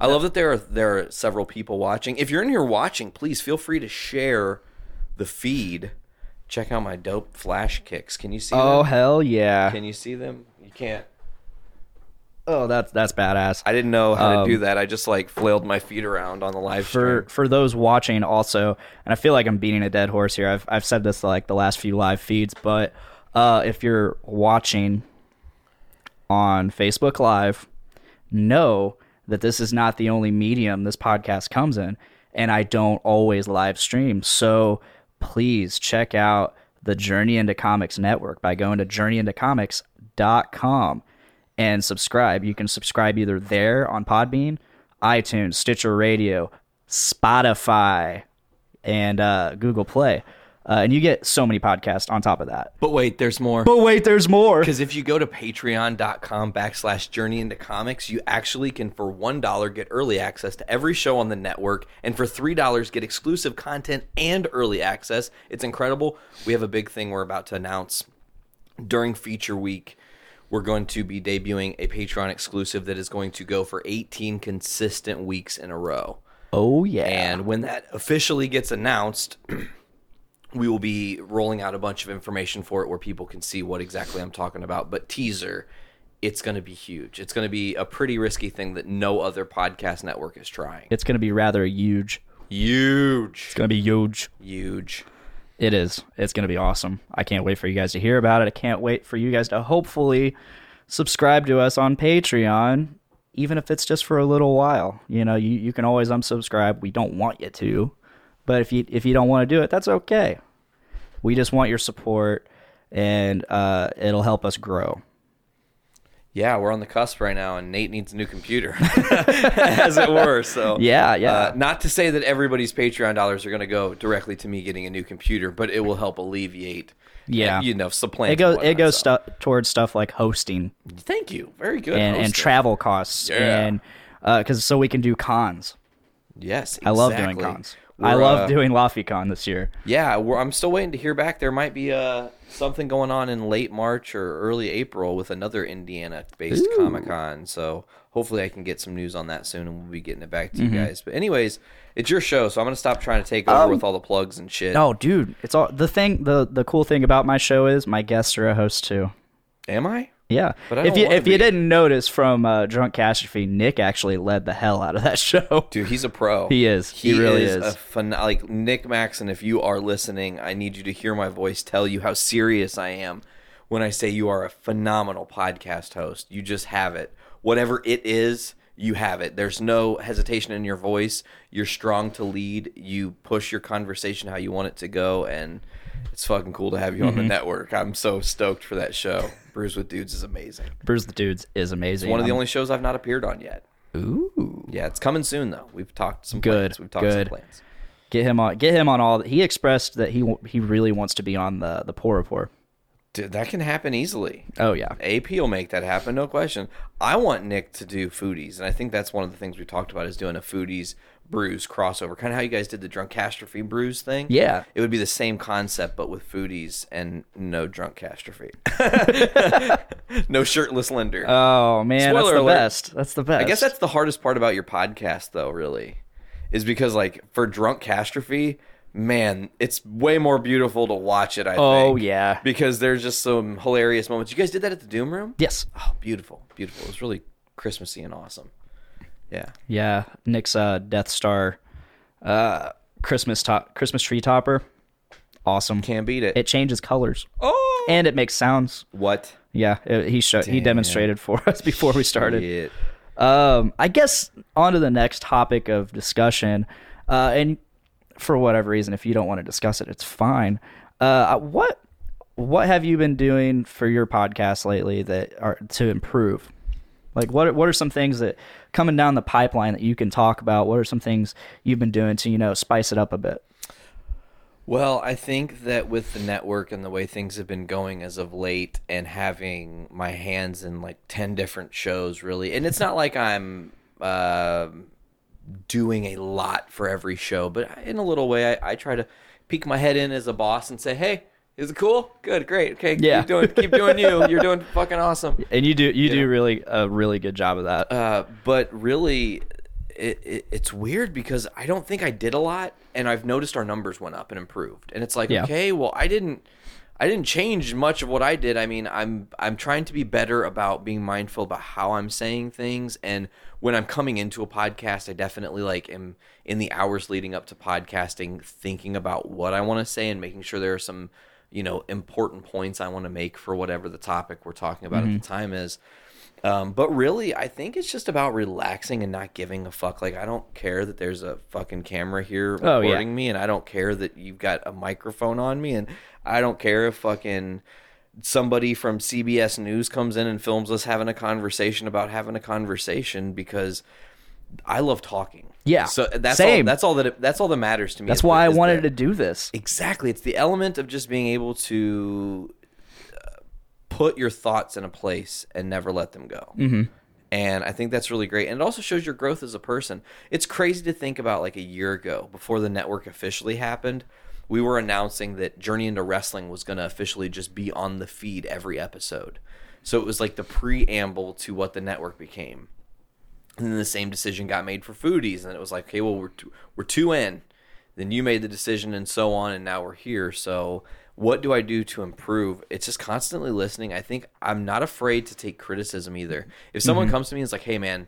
I love that there are there are several people watching. If you're in here watching, please feel free to share the feed. Check out my dope flash kicks. Can you see oh them? hell yeah! Can you see them? You can't. Oh, that's that's badass. I didn't know how to Um, do that. I just like flailed my feet around on the live for stream. for those watching also and i feel like i'm beating a dead horse here i've, I've said this like the last few live feeds but uh, if you're watching on facebook live know that this is not the only medium this podcast comes in and i don't always live stream so please check out the journey into comics network by going to journeyintocomics.com and subscribe. You can subscribe either there on Podbean, iTunes, Stitcher Radio, Spotify, and uh, Google Play. Uh, and you get so many podcasts on top of that. But wait, there's more. But wait, there's more. Because if you go to patreon.com backslash journey into comics, you actually can, for $1, get early access to every show on the network. And for $3, get exclusive content and early access. It's incredible. We have a big thing we're about to announce during feature week. We're going to be debuting a Patreon exclusive that is going to go for 18 consistent weeks in a row. Oh yeah. And when that officially gets announced, we will be rolling out a bunch of information for it where people can see what exactly I'm talking about. But teaser, it's going to be huge. It's going to be a pretty risky thing that no other podcast network is trying. it's going to be rather huge. Huge. It's going to be huge. Huge. It is. It's going to be awesome. I can't wait for you guys to hear about it. I can't wait for you guys to hopefully subscribe to us on Patreon, even if it's just for a little while. You know, you, you can always unsubscribe. We don't want you to, but if you if you don't want to do it, that's okay. We just want your support, and uh, it'll help us grow. Yeah, we're on the cusp right now, and Nate needs a new computer, as it were. So Yeah, yeah. Uh, not to say that everybody's Patreon dollars are going to go directly to me getting a new computer, but it will help alleviate. Yeah. uh, you know, supplant. It goes and it goes so. stu- towards stuff like hosting Thank you. Very good. and, and travel costs, Yeah. and because so we can do cons. Yes, I love doing exactly. I love uh, doing LaFiCon this year. Yeah, we're, I'm still waiting to hear back. There might be uh, something going on in late March or early April with another Indiana-based Comic Con. So hopefully, I can get some news on that soon, and we'll be getting it back to Mm-hmm. you guys. But anyways, it's your show, so I'm gonna stop trying to take over with all the plugs and shit. Oh, dude, it's all the thing. the The cool thing about my show is my guests are a host too. Am I? Yeah, But if you if you didn't notice from uh, Drunkastrophe, Nick actually led the hell out of that show. Dude, he's a pro. He is. He really is. A phen- like Nick Maxon, if you are listening, I need you to hear my voice tell you how serious I am when I say you are a phenomenal podcast host. You just have it. Whatever it is, you have it. There's no hesitation in your voice. You're strong to lead. You push your conversation how you want it to go, and it's fucking cool to have you on Mm-hmm. the network. I'm so stoked for that show. Brews with Dudes is amazing. Brews the Dudes is amazing. One of the only shows I've not appeared on yet. Ooh, Yeah, it's coming soon though. We've talked some Good, plans. We've talked good. some plans. get him on. Get him on all. He expressed that he he really wants to be on the the Poor Report. Dude, that can happen easily. Oh yeah, AP will make that happen, no question. I want Nick to do foodies, and I think that's one of the things we talked about is doing a foodies brews crossover. Kind of how you guys did the Drunkastrophe brews thing. Yeah. it would be the same concept, but with foodies and no Drunkastrophe. no shirtless lender. Oh man, Spoiler that's the alert. best. That's the best. I guess that's the hardest part about your podcast, though. Really, is because like for Drunkastrophe, man, it's way more beautiful to watch it. I Oh, think. yeah. because there's just some hilarious moments. You guys did that at the Doom Room. yes. Oh, beautiful, beautiful. It was really Christmassy and awesome. Yeah. Yeah, Nick's uh, Death Star uh, Christmas top Christmas tree topper. Awesome. Can't beat it. It changes colors oh, and it makes sounds. what? Yeah, it, he showed he demonstrated for us before we started. Shit. Um, I guess on to the next topic of discussion, uh, and for whatever reason, if you don't want to discuss it, it's fine. Uh, what what have you been doing for your podcast lately that are to improve? Like what what are some things that coming down the pipeline that you can talk about? What are some things you've been doing to you know spice it up a bit? Well, I think that with the network and the way things have been going as of late, and having my hands in like ten different shows, really, and it's not like I'm uh, doing a lot for every show, but in a little way, I, I try to peek my head in as a boss and say, "Hey, is it cool? Good, great, okay, Yeah. keep doing, keep doing you. You're doing fucking awesome." And you do you Yeah. do really a really good job of that. Uh, but really, it, it, it's weird because I don't think I did a lot, and I've noticed our numbers went up and improved. And it's like, Yeah. okay, well, I didn't, I didn't change much of what I did. I mean, I'm I'm trying to be better about being mindful about how I'm saying things, and when I'm coming into a podcast, I definitely like am in the hours leading up to podcasting, thinking about what I want to say and making sure there are some, you know, important points I want to make for whatever the topic we're talking about Mm-hmm. at the time is. Um, but really, I think it's just about relaxing and not giving a fuck. Like, I don't care that there's a fucking camera here Oh, yeah. recording me, and I don't care that you've got a microphone on me, and I don't care if fucking somebody from CBS News comes in and films us having a conversation about having a conversation because I love talking. Yeah, So that's same. all. That's all that. It, that's all that matters to me. That's is why I wanted to do this. Exactly. It's the element of just being able to uh, put your thoughts in a place and never let them go. Mm-hmm. And I think that's really great. And it also shows your growth as a person. It's crazy to think about like a year ago, before the network officially happened, we were announcing that Journey into Wrestling was going to officially just be on the feed every episode. So it was like the preamble to what the network became. And then the same decision got made for foodies, and it was like, okay, well, we're two, we're two in. Then you made the decision, and so on, and now we're here. So, what do I do to improve? It's just constantly listening. I think I'm not afraid to take criticism either. If someone comes to me and is like, "Hey, man,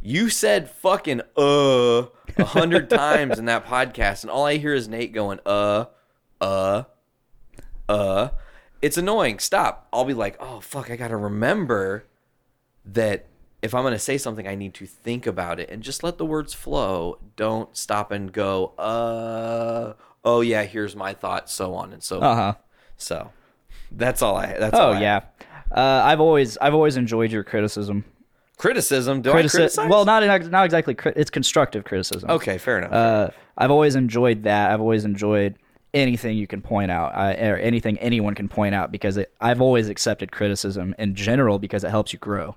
you said fucking uh a hundred times in that podcast, and all I hear is Nate going uh, uh, uh," it's annoying. Stop. I'll be like, "Oh fuck, I gotta remember." that if I'm going to say something, I need to think about it and just let the words flow. Don't stop and go, uh, oh yeah, here's my thought, so on and so. Uh huh. So that's all I. That's all Oh I- yeah. Uh, I've always I've always enjoyed your criticism. Criticism. Do I criticize? well, not not exactly. Cri- it's constructive criticism. Okay, fair enough. Uh, I've always enjoyed that. I've always enjoyed anything you can point out, I, or anything anyone can point out, because it, I've always accepted criticism in general because it helps you grow.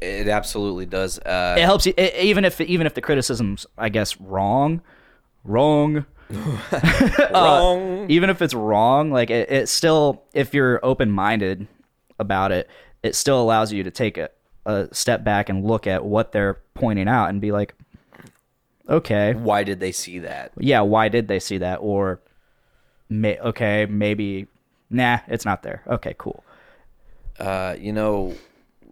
It absolutely does. Uh, It helps you, e- even if even if the criticism's, I guess, wrong, wrong. wrong. even if it's wrong, like it, it still, if you're open minded about it, it still allows you to take a, a step back and look at what they're pointing out and be like, okay, Why did they see that? yeah, why did they see that? Or, may, okay, maybe, nah, it's not there. Okay, cool. uh, you know,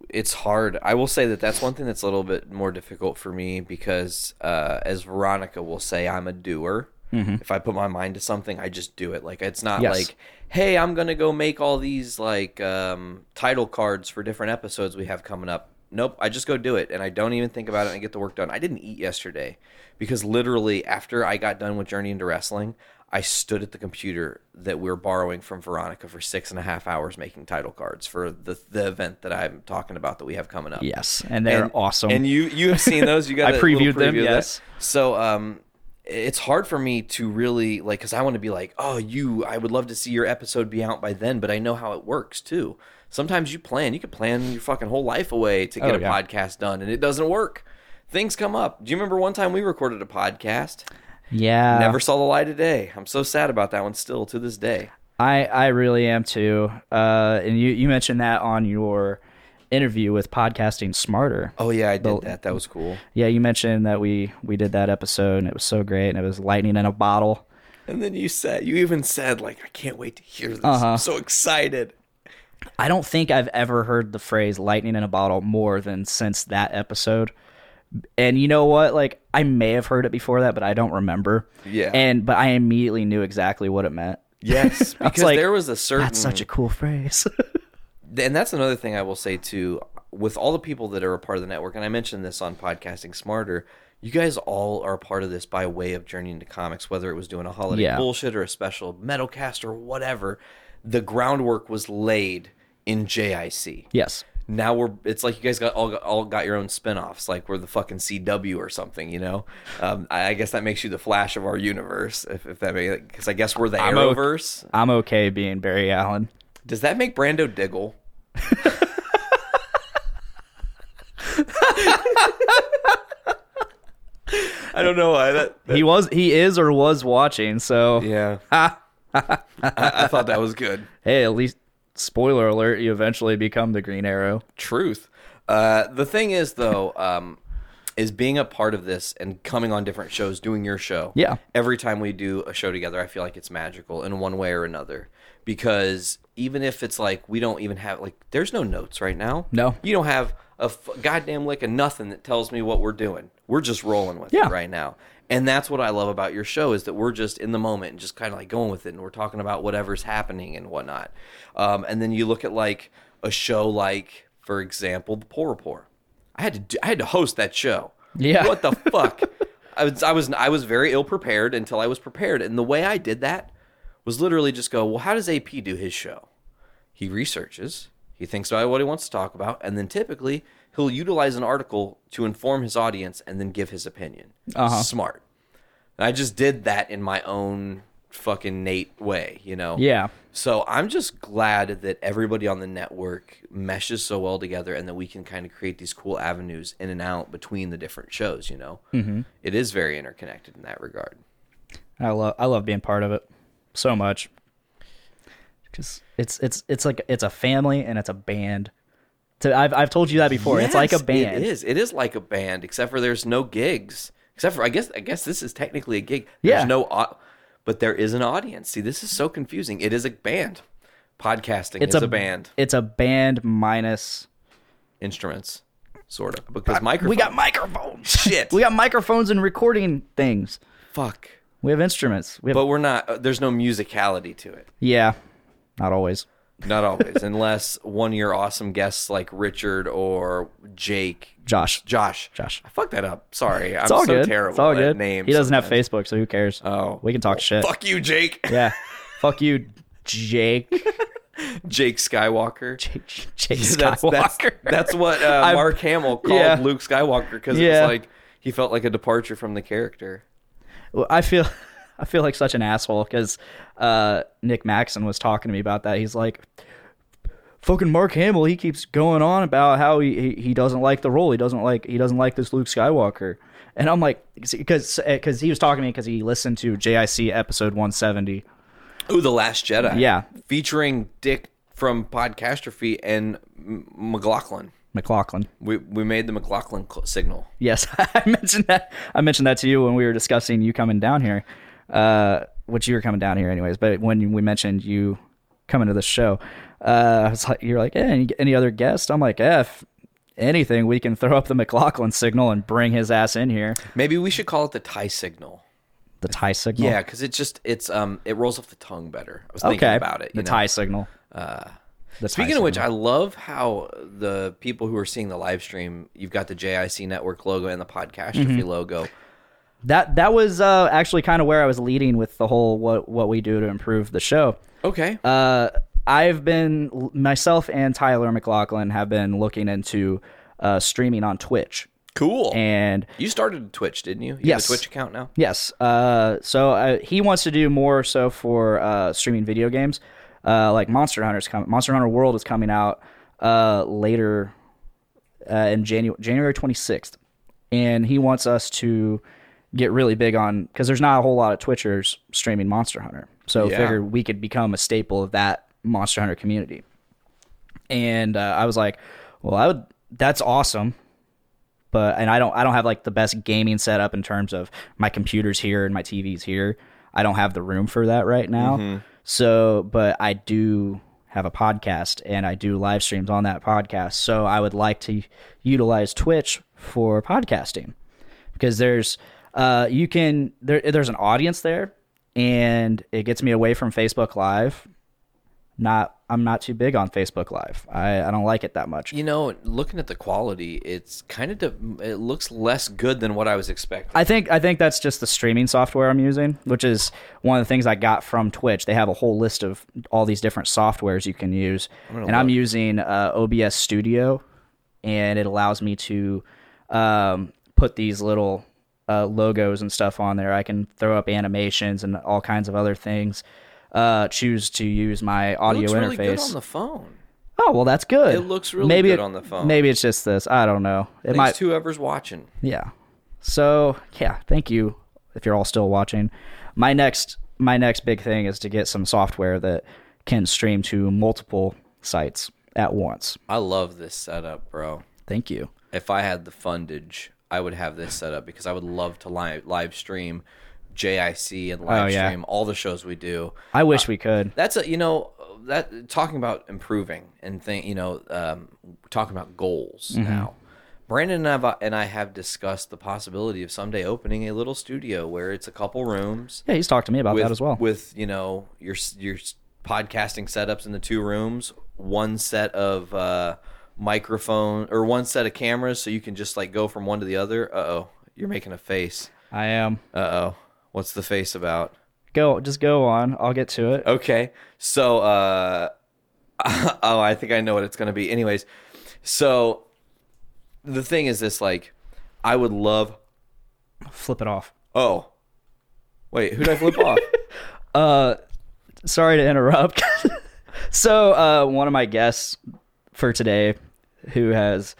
it's hard. I will say that that's one thing that's a little bit more difficult for me because, uh, as Veronica will say, I'm a doer. If I put my mind to something, I just do it. Like it's not Yes. like, hey, I'm gonna go make all these like um, title cards for different episodes we have coming up. Nope, I just go do it, and I don't even think about it and get the work done. I didn't eat yesterday because literally after I got done with Journey into Wrestling, I stood at the computer that we are borrowing from Veronica for six and a half hours making title cards for the the event that I'm talking about that we have coming up. Yes, and they're And- awesome. And you you have seen those? You got I previewed them, preview that? yes. So um, it's hard for me to really like because I want to be like, oh, you. I would love to see your episode be out by then, but I know how it works too. Sometimes you plan. You could plan your fucking whole life away to get Oh, a yeah. podcast done, and it doesn't work. Things come up. Do you remember one time we recorded a podcast? Yeah, Never saw the light of day. I'm so sad about that one still to this day. I I really am too. Uh, and you you mentioned that on your interview with podcasting smarter. Oh yeah, I did The- that. That was cool. Yeah, you mentioned that we we did that episode and it was so great and it was lightning in a bottle. And then you said, you even said, like, I can't wait to hear this. Uh-huh. I'm so excited. I don't think I've ever heard the phrase lightning in a bottle more than since that episode. And you know what? Like I may have heard it before that, but I don't remember. Yeah. And but I immediately knew exactly what it meant. Yes, because like, there was a certain. That's such a cool phrase. and that's another thing I will say too. With all the people that are a part of the network, and I mentioned this on podcasting smarter, you guys all are a part of this by way of Journey into Comics, whether it was doing a holiday Yeah. bullshit or a special metalcast or whatever. The groundwork was laid in JIC. yes. Now we're it's like you guys got all all got your own spin-offs, like we're the fucking CW or something, you know. Um, I, I guess that makes you the Flash of our universe, if, if that makes because I guess we're the I'm Arrowverse. I'm okay being Barry Allen. Does that make Brando Diggle? I don't know why that. He was he is or was watching, so Yeah, I, I thought that was good. hey, at least spoiler alert, you eventually become the Green Arrow. Truth. Uh, the thing is, though, um, is being a part of this and coming on different shows, doing your show. Yeah. Every time we do a show together, I feel like it's magical in one way or another. Because even if it's like we don't even have like, there's no notes right now. No. You don't have a f- goddamn lick of nothing that tells me what we're doing. We're just rolling with Yeah. it right now. And that's what I love about your show is that we're just in the moment and just kind of like going with it, and we're talking about whatever's happening and whatnot. Um, and then you look at like a show like, for example, the Poor Report. I had to do, I had to host that show. Yeah. What the fuck? I was I was I was very ill prepared until I was prepared, and the way I did that was literally just go, well, how does AP do his show? He researches, he thinks about what he wants to talk about, and then typically he'll utilize an article to inform his audience and then give his opinion. Uh-huh. Smart. And I just did that in my own fucking Nate way, you know? Yeah. So I'm just glad that everybody on the network meshes so well together and that we can kind of create these cool avenues in and out between the different shows, you know? Mm-hmm. is very interconnected in that regard. I love I love being part of it so much. because it's it's it's like it's a family and it's a band. I've I've told you that before. it's like a band. It is. It is like a band, except for there's no gigs. Except for I guess I guess this is technically a gig. Yeah. No, au- but there is an audience. See, this is so confusing. It is a band. Podcasting It's is a, band. It's a band minus. Instruments, sort of, because microphones. We got microphones. Shit. we got microphones and recording things. fuck. We have instruments. We have But we're not. uh, There's no musicality to it. yeah, not always. Not always, unless one of your awesome guests like Richard or Jake, Josh. Josh. Josh. I fucked that up. Sorry, I'm It's all so good. terrible it's all good. names. he doesn't have. Facebook, so who cares? Oh. we can talk shit. Fuck you, Jake. Yeah. Fuck you, Jake. Jake Skywalker. Jake, Jake That's, that's, Skywalker. that's what uh, Mark Hamill called Yeah. Luke Skywalker because Yeah. it's like he felt like a departure from the character. Well, I feel I feel like such an asshole because uh, Nick Maxon was talking to me about that. He's like, "Fucking Mark Hamill, he keeps going on about how he, he, he doesn't like the role. He doesn't like he doesn't like this Luke Skywalker." And I'm like, because because he was talking to me because he listened to JIC episode 170. Ooh, The Last Jedi. Yeah. Featuring Dick from Podcastrophe and M- McLaughlin. McLaughlin. We, we made the McLaughlin cl- signal. Yes, I mentioned that. I mentioned that to you when we were discussing you coming down here, uh, which you were coming down here anyways. But when we mentioned you coming to the show, uh, I was like, you're like, yeah, any, any other guest? I'm like, F anything, we can throw up the McLaughlin signal and bring his ass in here. Maybe we should call it the tie signal. The tie signal. Yeah, because it's just it's um it rolls off the tongue better. I was thinking Okay. about it. The know? tie signal. Uh, The Speaking of which. I love how the people who are seeing the live stream, you've got the JIC network logo and the podcastrophe Mm-hmm. logo. That that was uh, actually kind of where I was leading with the whole what what we do to improve the show. Okay. Uh, I've been myself and Tyler McLaughlin have been looking into uh, streaming on Twitch, cool. and you started Twitch, didn't you? You Yes. have a Twitch account now? yes, uh, so he wants to do more so for uh, streaming video games, uh, like Monster Hunter's coming. Monster Hunter World is coming out uh, later uh, in January January twenty sixth, and he wants us to get really big on because there's not a whole lot of Twitchers streaming Monster Hunter, so Yeah. figure we could become a staple of that Monster Hunter community. And uh, I was like, well, I would. That's awesome, but and I don't I don't have like the best gaming setup in terms of my computer's here and my TV's here. I don't have the room for that right now. So, but I do have a podcast and I do live streams on that podcast. So I would like to utilize Twitch for podcasting because there's uh you can there there's an audience there and it gets me away from Facebook Live. Not I'm not too big on Facebook Live. I, I don't like it that much. You know, looking at the quality, it's kind of de- it looks less good than what I was expecting. I think I think that's just the streaming software I'm using, which is one of the things I got from Twitch. They have a whole list of all these different softwares you can use, and I'm using uh, OBS Studio, and it allows me to um, put these little uh, logos and stuff on there. I can throw up animations and all kinds of other things. Uh, choose to use my it audio looks really good interface. on the phone. oh well, that's good. It looks really maybe good it- on the phone. Maybe it's just this. I don't know. It Thanks might. to whoever's watching. Yeah. So yeah, thank you if you're all still watching. My next my next big thing is to get some software that can stream to multiple sites at once. I love this setup, bro. Thank you. If I had the fundage, I would have this set up because I would love to live live stream JIC and live Oh, yeah. stream all the shows we do. I wish we could. That's a you know that talking about improving and think you know um, talking about goals Mm-hmm. now. Brandon and I, and I have discussed the possibility of someday opening a little studio where it's a couple rooms Yeah, he's talked to me about with that as well. with you know your your podcasting setups in the two rooms, one set of uh, microphone or one set of cameras, so you can just like go from one to the other. Uh oh, you're making a face. I am. Uh oh, what's the face about? Go just go on. I'll get to it. Okay. So, uh, oh, I think I know what it's going to be. Anyways, so the thing is this like, I would love. Flip it off. Oh, wait, who did I flip off? Uh sorry to interrupt. so, uh one of my guests for today who has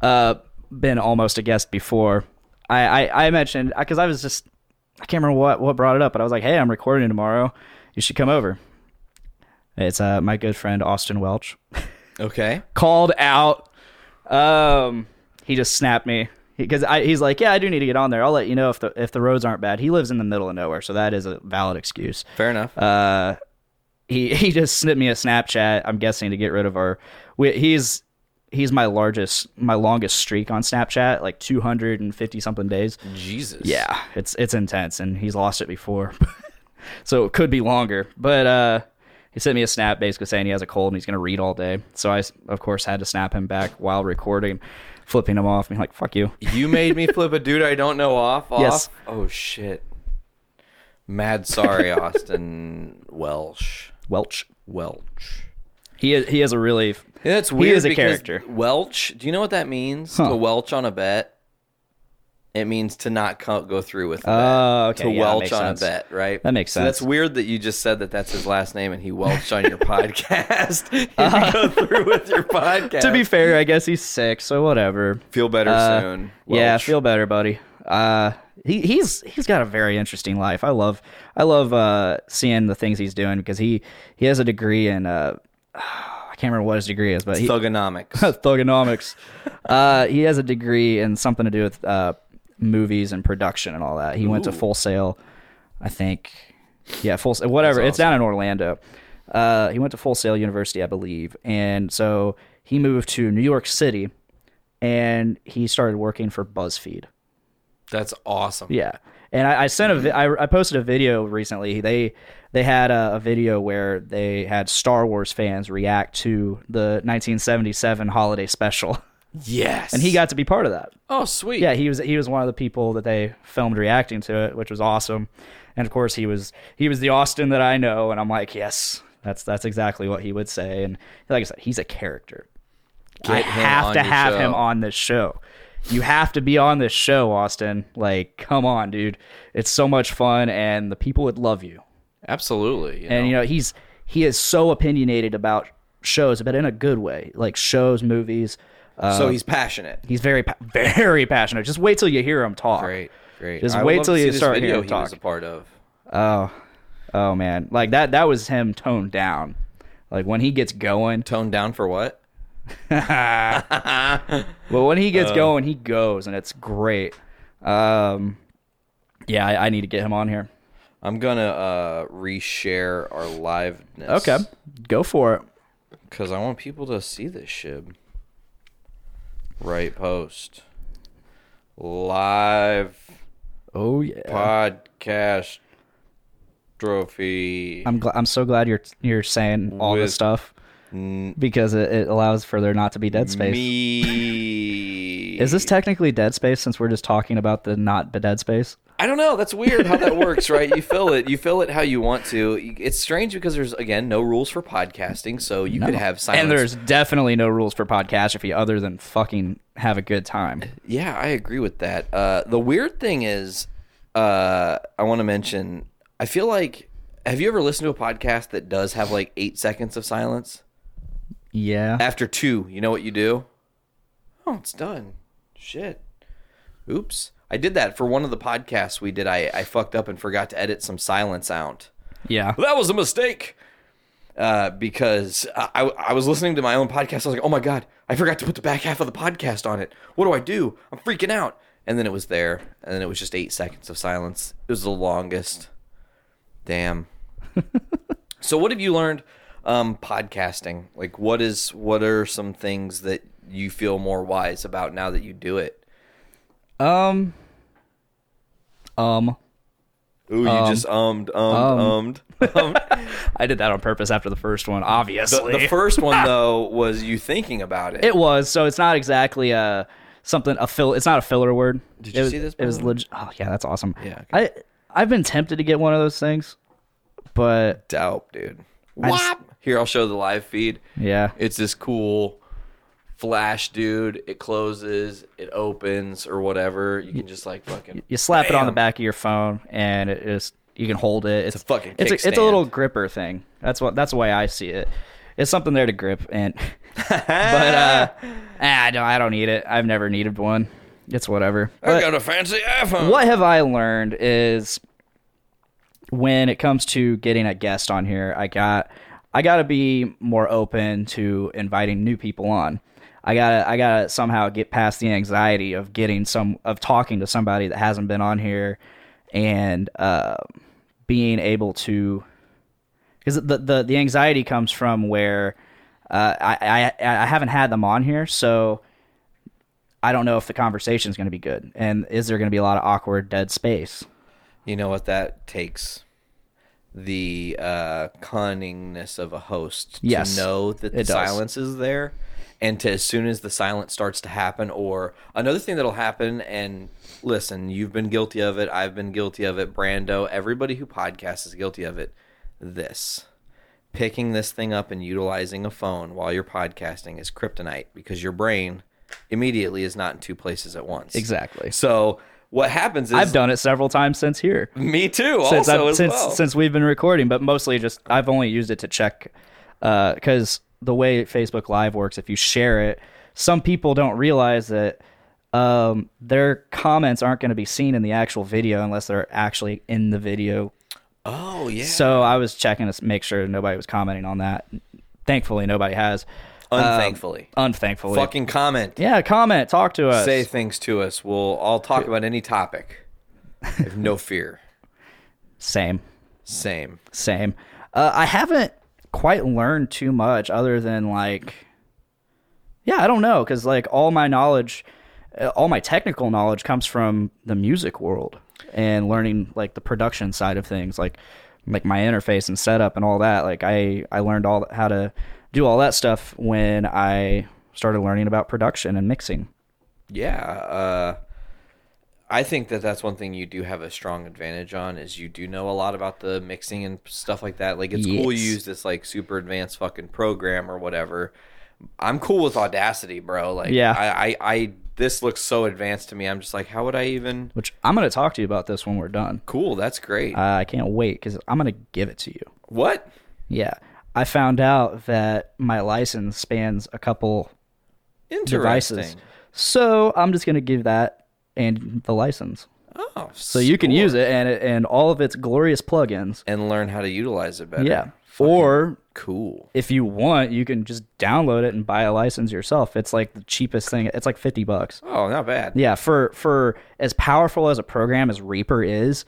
uh been almost a guest before. I I, I mentioned because I was just I can't remember what what brought it up, but I was like, "Hey, I'm recording tomorrow. You should come over." It's uh my good friend Austin Welch Okay. called out. Um, he just snapped me because I he's like, yeah, I do need to get on there. I'll let you know if the if the roads aren't bad. He lives in the middle of nowhere, so that is a valid excuse. Fair enough. Uh, he he just snipped me a Snapchat. I'm guessing to get rid of our. We, he's he's my largest, my longest streak on Snapchat, like 250 something days. Jesus. Yeah, it's it's intense, and he's lost it before, so it could be longer. But uh, he sent me a snap basically saying he has a cold and he's gonna read all day. So I of course had to snap him back while recording, flipping him off. Being like, "Fuck you." You made me flip a dude I don't know off. off? Yes. Oh shit. Mad sorry, Austin Welsh. Welch. Welch. He is, he is a really Yeah, that's He weird. is a character. Welch. Do you know what that means? Huh. To welch on a bet. It means to not co- go through with. Oh, okay, To yeah, welch on sense. a bet, right? That makes So that's weird that you just said that that's his last name and he welched on your podcast. Uh-huh. go through with your podcast. to be fair, I guess he's sick, so whatever. feel better Uh, soon. Yeah, feel better, buddy. Uh, he he's he's got a very interesting life. I love I love uh seeing the things he's doing because he he has a degree in uh can't remember what his degree is, but he thugonomics. thugonomics. uh, he has a degree in something to do with uh movies and production and all that. He went to Full Sail, I think. Yeah, Full Sail, whatever. It's down in Orlando. Uh, he went to Full Sail University, I believe, and so he moved to New York City, and he started working for BuzzFeed. That's awesome. Yeah, and I, I sent a vi- I, I posted a video recently. They they had a, a video where they had Star Wars fans react to the 1977 holiday special, Yes. and he got to be part of that. Oh, sweet. Yeah, he was he was one of the people that they filmed reacting to it, which was awesome. And of course, he was he was the Austin that I know, and I'm like, yes, that's that's exactly what he would say. And like I said, he's a character. I Get him have to have him on this show. You have to be on this show, Austin. Like, come on, dude. It's so much fun, and the people would love you. Absolutely. And you know, he's he is so opinionated about shows, but in a good way. Like shows, movies. Uh, so he's passionate. he's very pa- very passionate. Just wait till you hear him talk. Great. Great. Just I wait till you start video hearing he was a part of. Oh, oh man, like that. That was him toned down. Like when he gets going. Toned down for what? Well, when he Uh. gets going, he goes, and it's great. Um, yeah, I, I need to get him on here. I'm gonna uh reshare our liveness. Okay, go for it. Because I want people to see this shib. Right post. Live Oh yeah. podcast trophy. I'm gl- I'm so glad you're you're saying all this stuff because it, it allows for there not to be dead space. Me. Is this technically dead space since we're just talking about the not the dead space? I don't know. That's weird how that works, right? You fill it. You fill it how you want to. It's strange because there's again no rules for podcasting, so you could have silence. And there's definitely no rules for Podcastrophe other than fucking have a good time. Yeah, I agree with that. Uh, the weird thing is, uh, I want to mention. I feel like, have you ever listened to a podcast that does have like eight seconds of silence Yeah. after two? You know what you do? Oh, it's done. Shit. Oops. I did that for one of the podcasts we did. I, I fucked up and forgot to edit some silence out. Yeah. that was a mistake. Uh, because I, I was listening to my own podcast. I was like, oh my God, I forgot to put the back half of the podcast on it. What do I do? I'm freaking out. And then it was there. And then it was just eight seconds of silence. It was the longest. Damn. so what have you learned um, podcasting? Like what is what are some things that you feel more wise about now that you do it? Um. Um. Ooh, you um, just ummed, ummed, um. ummed. ummed. I did that on purpose after the first one, obviously. the first one though was you thinking about it. it was so it's not exactly a something a fill. It's not a filler word. Did you was- see this, It was by the way? legit. Oh yeah, that's awesome. Yeah, I I've been tempted to get one of those things, but Dope, dude. I just- Here, I'll show the live feed. yeah, It's this cool flash, dude. It closes, it opens, or whatever. You can just like fucking. you slap it on the back of your phone and it is you can hold it. It's, a fucking it's a, it's a little gripper thing. That's what that's the way I see it. It's something there to grip and but uh ah, I don't I don't need it. I've never needed one. It's whatever. I But got a fancy iPhone. what have I learned is when it comes to getting a guest on here, I got I got to be more open to inviting new people on. I gotta I gotta somehow get past the anxiety of getting some of talking to somebody that hasn't been on here, and uh, being able to because the, the the anxiety comes from where uh, I, I I haven't had them on here, so I don't know if the conversation is going to be good, and is there going to be a lot of awkward dead space? You know what that takes? The uh, cunningness of a host Yes, to know that the silence is there, and to as soon as the silence starts to happen, or another thing that'll happen. And listen, you've been guilty of it. I've been guilty of it. Brando, everybody who podcasts is guilty of it. This picking this thing up and utilizing a phone while you're podcasting is kryptonite because your brain immediately is not in two places at once. Exactly. So what happens is I've done it several times since here. me too. since also since well. since we've been recording, but mostly just I've only used it to check uh, because the way Facebook Live works, if you share it, some people don't realize that um, their comments aren't going to be seen in the actual video unless they're actually in the video. oh yeah. So I was checking to make sure nobody was commenting on that. Thankfully, nobody has. Unthankfully, Unthankfully, fucking comment. yeah, comment, talk to us. Say things to us. We'll all talk about any topic. Have no fear. Same. Same. Same. Uh, I haven't quite learned too much other than like, yeah, I don't know, because like all my knowledge, uh, all my technical knowledge comes from the music world and learning like the production side of things, like like my interface and setup and all that. Like I I learned all how to do all that stuff when I started learning about production and mixing. Yeah. Uh, I think that that's one thing you do have a strong advantage on is you do know a lot about the mixing and stuff like that. Like it's cool you use this like super advanced fucking program or whatever. I'm cool with Audacity, bro. Like Yeah. I, I, I this looks so advanced to me. I'm just like, how would I even? Which I'm gonna talk to you about this when we're done. Cool. That's great. Uh, I can't wait because I'm gonna give it to you. what? Yeah. I found out that my license spans a couple Interesting. devices. So I'm just going to give that and the license. Oh, So you can use it and it, and all of its glorious plugins. and learn how to utilize it better. Yeah. Or Cool. if you want, you can just download it and buy a license yourself. It's like the cheapest thing. It's like 50 bucks. Oh, not bad. Yeah, for for as powerful as a program as Reaper is,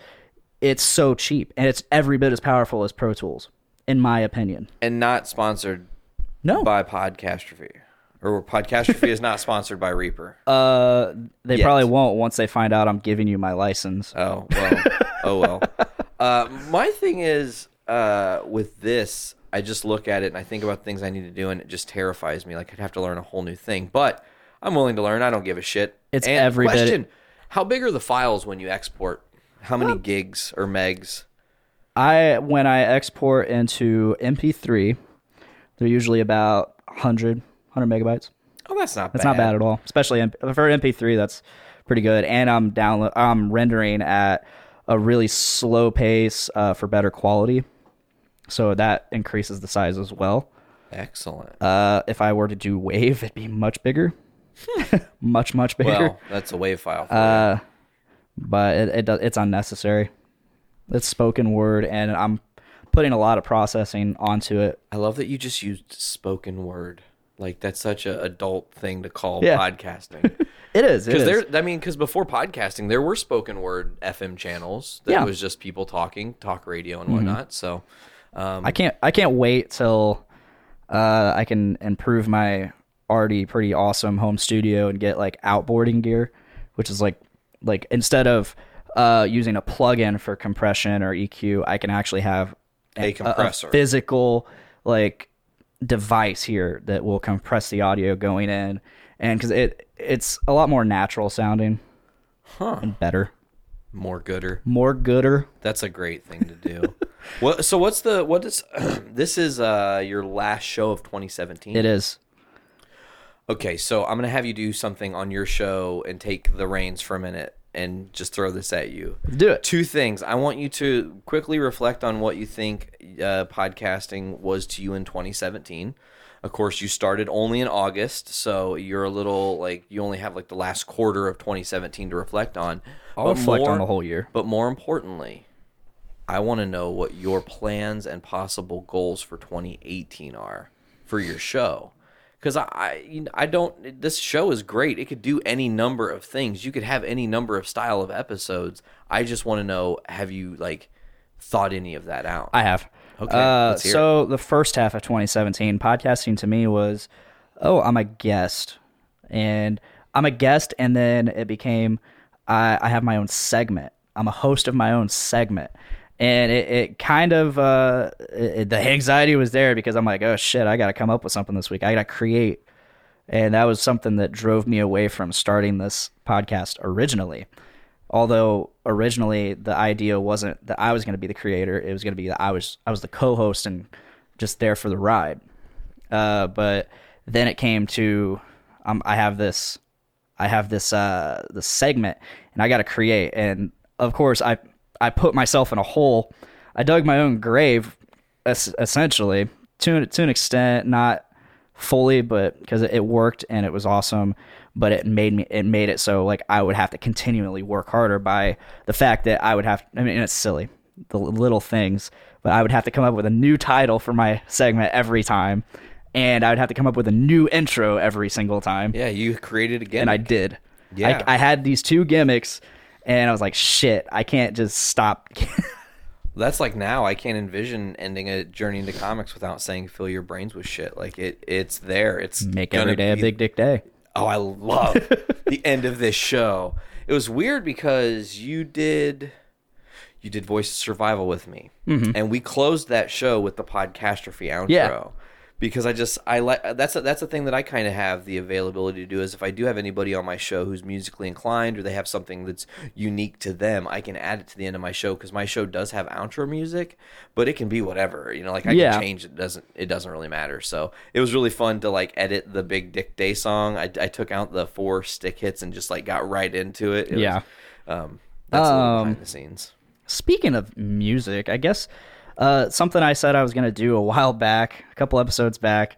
it's so cheap and it's every bit as powerful as Pro Tools in my opinion. And not sponsored No. by Podcastrophe. Or Podcastrophe is not sponsored by Reaper. Uh, they Yes. probably won't once they find out I'm giving you my license. Oh well. oh well. Uh, my thing is uh, with this, I just look at it and I think about things I need to do, and it just terrifies me. Like I'd have to learn a whole new thing, but I'm willing to learn. I don't give a shit. It's and every bit- question: How big are the files when you export? How many gigs or megs? I when I export into MP3, they're usually about 100 100 megabytes. Oh, that's not. That's not bad at all, especially for MP3. That's pretty good. And I'm download I'm rendering at a really slow pace uh, for better quality, so that increases the size as well. Excellent. Uh, if I were to do Wave, it'd be much bigger, much much bigger. well, that's a wave file. Uh, but it, it does, it's unnecessary. It's spoken word, and I'm putting a lot of processing onto it. I love that you just used spoken word. Like that's such an adult thing to call Yeah. podcasting. It is. Because there, I mean, because before podcasting, there were spoken word FM channels that Yeah. Mm-hmm. was just people talking, talk radio and whatnot. So, um, I can't. I can't wait till uh, I can improve my already pretty awesome home studio and get like outboarding gear, which is like like instead of uh, using a plug-in for compression or EQ, I can actually have A compressor. physical like device here that will compress the audio going in, and because it it's a lot more natural sounding huh? and better, more gooder. more gooder. That's a great thing to do. what? So what's the what is? this is uh your last show of 2017. It is. Okay, so I'm gonna have you do something on your show and take the reins for a minute and just throw this at you. Do it. Two things. I want you to quickly reflect on what you think uh, podcasting was to you in 2017. Of course, you started only in August, so you're a little like you only have like the last quarter of 2017 to reflect on. I'll reflect on the whole year. But more importantly, I want to know what your plans and possible goals for 2018 are for your show. Because I, I, you know, I don't. This show is great. It could do any number of things. You could have any number of style of episodes. I just want to know: Have you like thought any of that out? I have. Okay, Uh, so the first half of 2017, podcasting to me was, oh, I'm a guest, and I'm a guest, and then it became, I, I have my own segment. I'm a host of my own segment, and it, it kind of uh, it, the anxiety was there because I'm like, oh shit, I got to come up with something this week. I got to create, and that was something that drove me away from starting this podcast originally although originally the idea wasn't that I was going to be the creator, it was going to be that I was I was the co-host and just there for the ride. Uh, but then it came to um, I have this I have this uh, this segment and I got to create, and of course I I put myself in a hole. I dug my own grave, es- essentially to to an extent, not fully, but because it worked and it was awesome. But it made me it made it so like I would have to continually work harder by the fact that I would have. I mean, it's silly the little things, but I would have to come up with a new title for my segment every time, and I would have to come up with a new intro every single time. yeah, you created a again, and I did. Yeah. I, I had these two gimmicks, and I was like, shit, I can't just stop. That's like now I can't envision ending a journey into comics without saying fill your brains with shit. Like it, it's there. It's Make every day a big dick day. Oh, I love the end of this show. It was weird because you did you did Voice Survival with me, mm-hmm. and we closed that show with the podcastrophe outro. Yeah. Because I just I like that's a, that's a thing that I kind of have the availability to do is if I do have anybody on my show who's musically inclined or they have something that's unique to them, I can add it to the end of my show because my show does have outro music, but it can be whatever you know. Like I Yeah. can change it doesn't it doesn't really matter. So it was really fun to like edit the Big Dick Day song. I, I took out the four stick hits and just like got right into it. It was- Yeah. um, that's a little Um, behind the scenes. Speaking of music, I guess uh, something I said I was going to do a while back, a couple episodes back,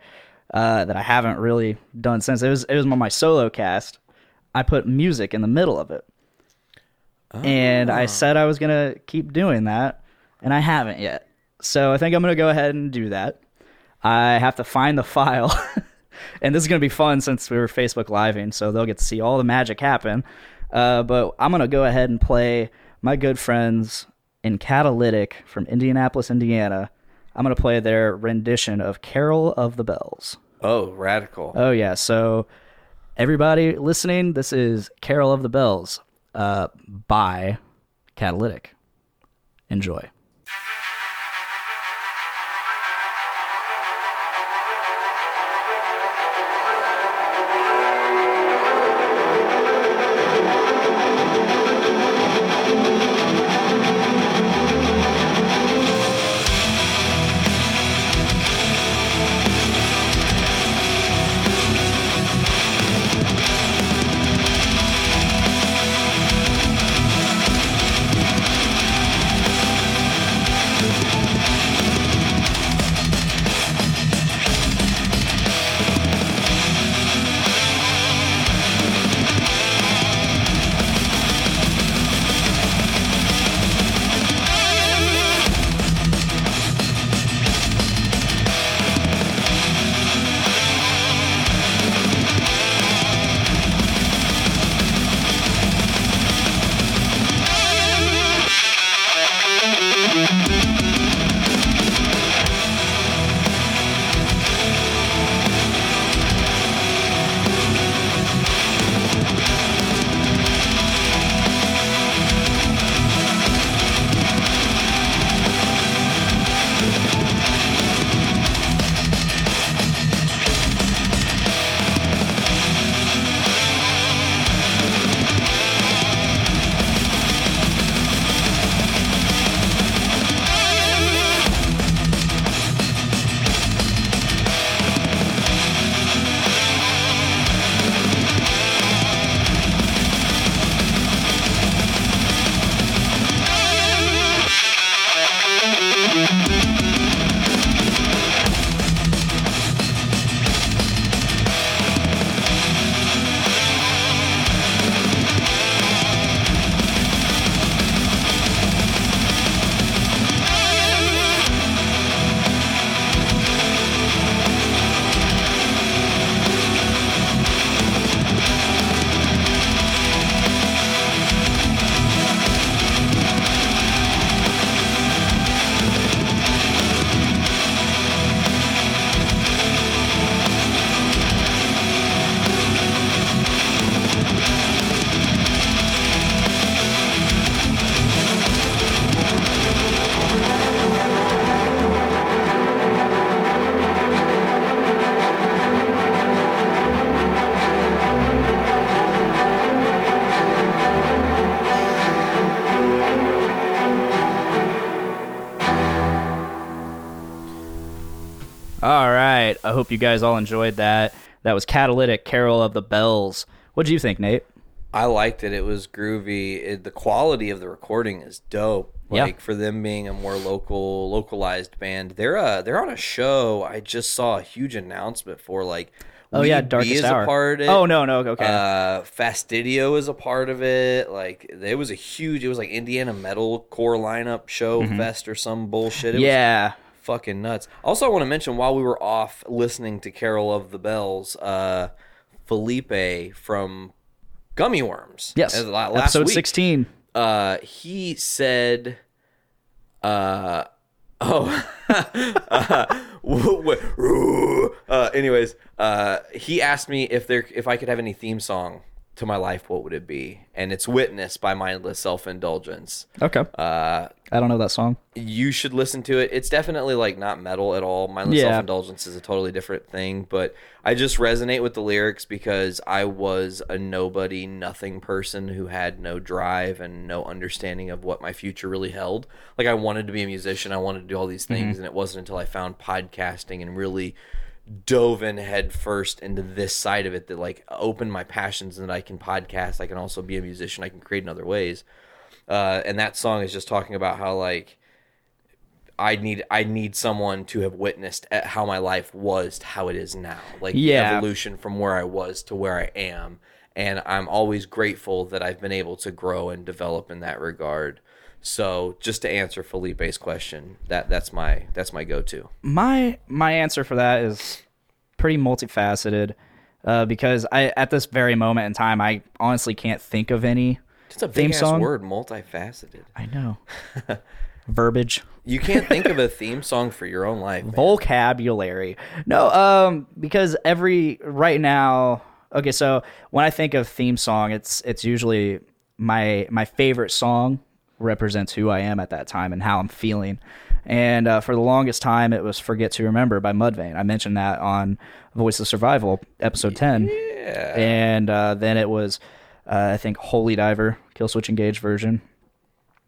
uh, that I haven't really done since. It was it was on my solo cast. I put music in the middle of it, and I said I was going to keep doing that, and I haven't yet. So I think I'm going to go ahead and do that. I have to find the file. and this is going to be fun since we were Facebook living, so they'll get to see all the magic happen. Uh, but I'm going to go ahead and play my good friends in Catalytic from Indianapolis, Indiana. I'm going to play their rendition of Carol of the Bells. Oh, radical. Oh, yeah. So, everybody listening, this is Carol of the Bells uh, by Catalytic. Enjoy. Hope you guys all enjoyed that. That was Catalytic Carol of the Bells. What do you think, Nate? I liked it. It was groovy. It, the quality of the recording is dope. Yeah. Like for them being a more local, localized band, they're uh they're on a show. I just saw a huge announcement for like. Oh yeah, Darkest is Hour. a part of it. Oh no, no, okay. Uh, Fastidio is a part of it. Like it was a huge. It was like Indiana metal core lineup show fest or some bullshit. It was Mm-hmm. yeah. Fucking nuts. Also, I want to mention while we were off listening to Carol of the Bells, uh, Felipe from Gummy Worms. Yes. la- last Episode week, 16. Uh, he said, uh, oh, uh, uh, anyways, uh, he asked me if there if I could have any theme song to my life, what would it be? And it's witnessed by Mindless Self Indulgence. Okay. Uh, I don't know that song. you should listen to it. It's definitely like not metal at all. Mindless Yeah. self indulgence is a totally different thing, but I just resonate with the lyrics because I was a nobody, nothing person who had no drive and no understanding of what my future really held. Like I wanted to be a musician, I wanted to do all these things, and it wasn't until I found podcasting and really dove in head first into this side of it that like opened my passions and that I can podcast, I can also be a musician, I can create in other ways. Uh, and that song is just talking about how like I need I need someone to have witnessed at how my life was to how it is now. Like Yeah. the evolution from where I was to where I am. And I'm always grateful that I've been able to grow and develop in that regard. So just to answer Felipe's question, that that's my that's my go to. my my answer for that is pretty multifaceted uh, because I at this very moment in time I honestly can't think of any It's a Theme big song? word, multifaceted. I know verbiage You can't think of a theme song for your own life. man. vocabulary no um because every right now okay so when I think of theme song it's it's usually my my favorite song represents who I am at that time and how I'm feeling. And uh, for the longest time it was forget to remember by mudvayne. I mentioned that on voice of survival episode 10 and uh, then it was uh, i think holy diver Killswitch Engage version.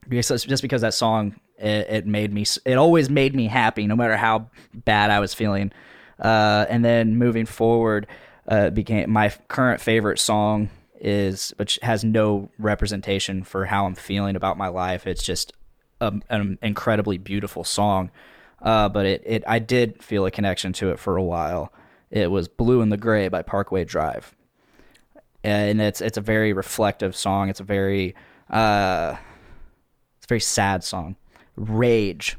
Because just because that song it, it made me it always made me happy no matter how bad i was feeling. Uh, and then moving forward uh, became my current favorite song is which has no representation for how i'm feeling about my life it's just a, an incredibly beautiful song uh, but it, it i did feel a connection to it for a while it was blue in the gray by parkway drive and it's it's a very reflective song it's a very uh, it's a very sad song. Rage.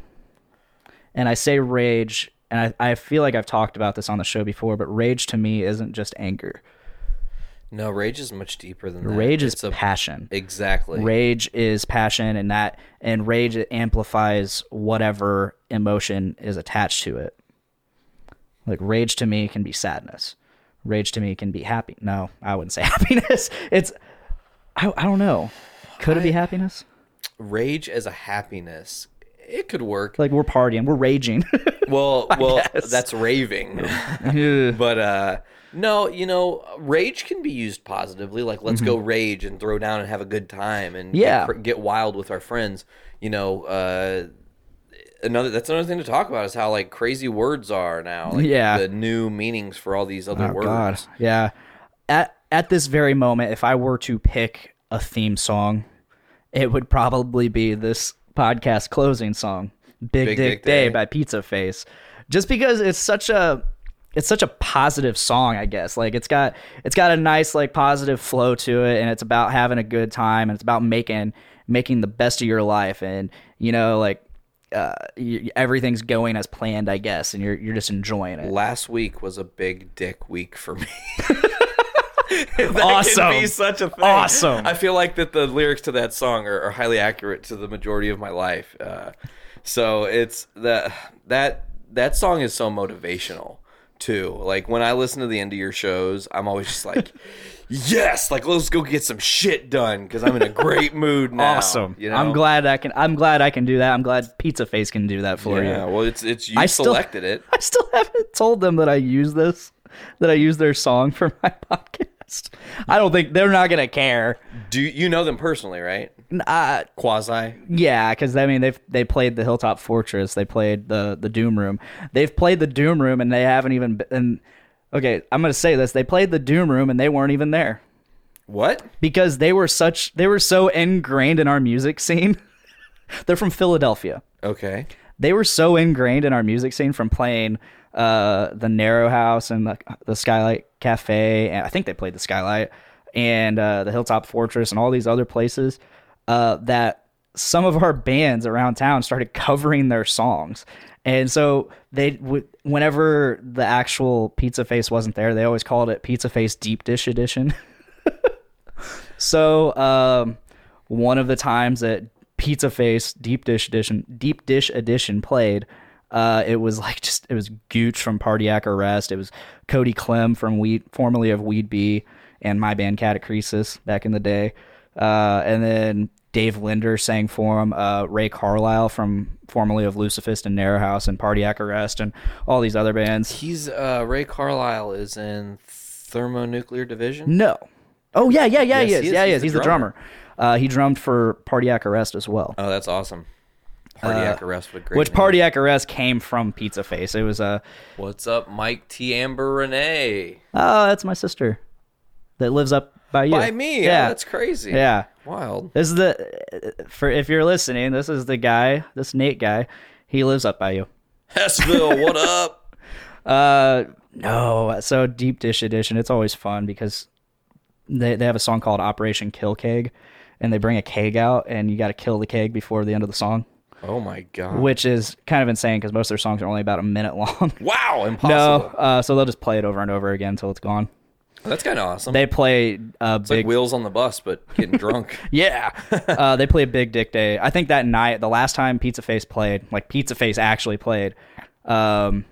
And I say rage, and I, I feel like I've talked about this on the show before, but rage to me isn't just anger. No, rage is much deeper than that. Rage is a- passion. exactly. Rage is passion, and that and rage amplifies whatever emotion is attached to it. Like rage to me can be sadness. Rage to me can be happy. No, I wouldn't say happiness. It's I, I don't know. Could it be happiness? rage as a happiness it could work Like we're partying, we're raging. well well guess. that's raving but uh no you know rage can be used positively like let's go rage and throw down and have a good time and Mm-hmm. Yeah. get, get wild with our friends you know uh another that's another thing to talk about is how like crazy words are now like Yeah. the new meanings for all these other Oh, words God. Yeah. At at this very moment, if I were to pick a theme song, it would probably be this podcast closing song, "Big, Big Dick, Dick Day" Day. by Pizza Face, just because it's such a it's such a positive song. I guess like it's got it's got a nice like positive flow to it, and it's about having a good time, and it's about making making the best of your life, and you know like. Uh, y everything's going as planned, I guess, and you're you're just enjoying it. last week was a big dick week for me that Awesome. can be such a thing. Awesome. I feel like that the lyrics to that song are, are highly accurate to the majority of my life. Uh, so it's that that that song is so motivational too. Like when I listen to the end of your shows, I'm always just like, yes, like let's go get some shit done because I'm in a great mood now. awesome. You know? I'm glad I can. I'm glad I can do that. I'm glad Pizza Face can do that for Yeah. you. Yeah. Well, it's it's you I still- selected it. I still haven't told them that I use this, that I use their song for my podcast. podcast. I don't think they're not gonna care. Do you know them personally, right? Uh, Quasi. yeah, because I mean they've they played the Hilltop Fortress, they played the the Doom Room, they've played the Doom Room, and they haven't even been. Okay, I'm gonna say this: they played the Doom Room, and they weren't even there What? because they were such they were so ingrained in our music scene. They're from Philadelphia. Okay. they were so ingrained in our music scene from playing uh, the Narrow House and the, the Skylight Cafe, and I think they played the Skylight and uh, the Hilltop Fortress and all these other places uh, that some of our bands around town started covering their songs. And so they, w- whenever the actual Pizza Face wasn't there, they always called it Pizza Face Deep Dish Edition. So um, one of the times that Pizza Face Deep Dish Edition Deep Dish Edition played, uh, it was like just it was Gooch from Cardiac Arrest. It was Cody Clem from Weed, formerly of Weed Bee, and my band Catacresis back in the day. Uh, and then Dave Linder sang for him. Uh, Ray Carlisle from formerly of Lucifist and Narrow House and Cardiac Arrest and all these other bands. He's uh Ray Carlisle is in Thermonuclear Division. No. Oh yeah, yeah, yeah, Yes, he is. he is. Yeah, he He's is. the He's the drummer. Uh, he drummed for Cardiac Arrest as well. Oh, that's awesome. Cardiac arrest would great. Uh, which name. Cardiac Arrest came from Pizza Face. It was a What's up, Mike T. Amber Renee? oh, that's my sister that lives up by you. By me. Yeah, Yeah, that's crazy. yeah. Wild. This is the for if you're listening. This is the guy, this Nate guy. He lives up by you. Hessville, what up? Uh, no. So Deep Dish Edition. It's always fun because they they have a song called Operation Kill Keg, and they bring a keg out, and you got to kill the keg before the end of the song. Oh my god. which is kind of insane because most of their songs are only about a minute long. Wow, no, impossible. uh, so they'll just play it over and over again until it's gone. That's kind of awesome. They play it's like big, wheels on the bus, but getting drunk. yeah. uh, they play a Big Dick Day. I think that night, the last time Pizza Face played, like Pizza Face actually played. Um,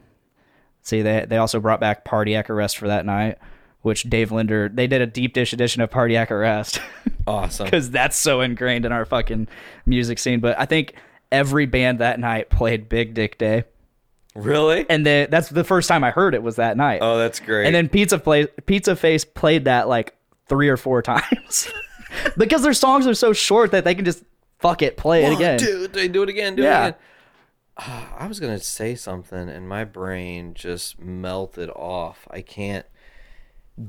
see, they they also brought back Cardiac Arrest for that night, which Dave Linder they did a deep dish edition of Cardiac Arrest. awesome. because that's so ingrained in our fucking music scene. But I think every band that night played Big Dick Day. Really? and then that's the first time I heard it was that night. oh, that's great. and then Pizza play Pizza Face played that like three or four times because their songs are so short that they can just fuck it, play it again. two, three, do it again. Do Yeah. it again. Ah, I was gonna say something, and my brain just melted off. I can't.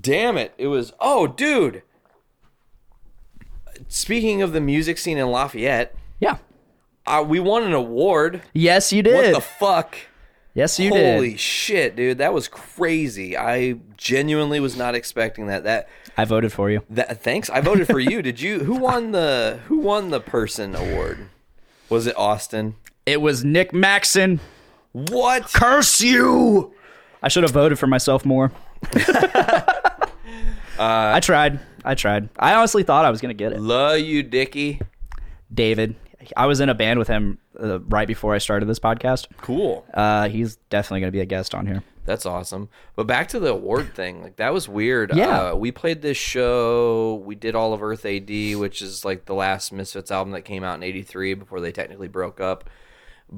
Damn it! It was. Oh, dude. Speaking of the music scene in Lafayette, Yeah. uh, we won an award. Yes, you did. What the fuck? Yes, you Holy did. Holy shit, dude! That was crazy. I genuinely was not expecting that. That I voted for you. that. Thanks. I voted for you. Did you? Who won the Who won the person award? Was it Austin? It was Nick Maxon. What? Curse you! I should have voted for myself more. Uh, I tried. I tried. I honestly thought I was gonna get it. Love you, Dickie. David. I was in a band with him uh, right before I started this podcast. Cool. Uh, he's definitely going to be a guest on here. That's awesome. But back to the award thing, like that was weird. Yeah. Uh, we played this show. We did all of Earth AD, which is like the last Misfits album that came out in '83 before they technically broke up,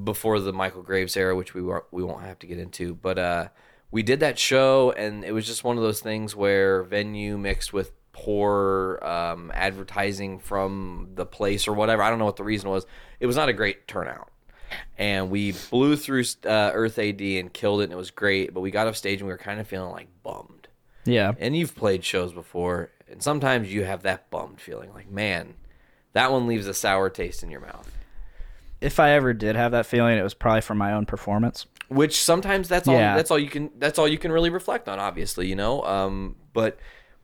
before the Michael Graves era, which we were, we won't have to get into. But uh, we did that show, and it was just one of those things where venue mixed with poor um, advertising from the place or whatever. I don't know what the reason was. It was not a great turnout and we blew through uh, Earth AD and killed it, and it was great. But we got off stage and we were kind of feeling like bummed. Yeah. And you've played shows before, and sometimes you have that bummed feeling, like man, that one leaves a sour taste in your mouth. If I ever did have that feeling, it was probably from my own performance. Which sometimes that's all Yeah. that's all you can that's all you can really reflect on, obviously, you know. Um, but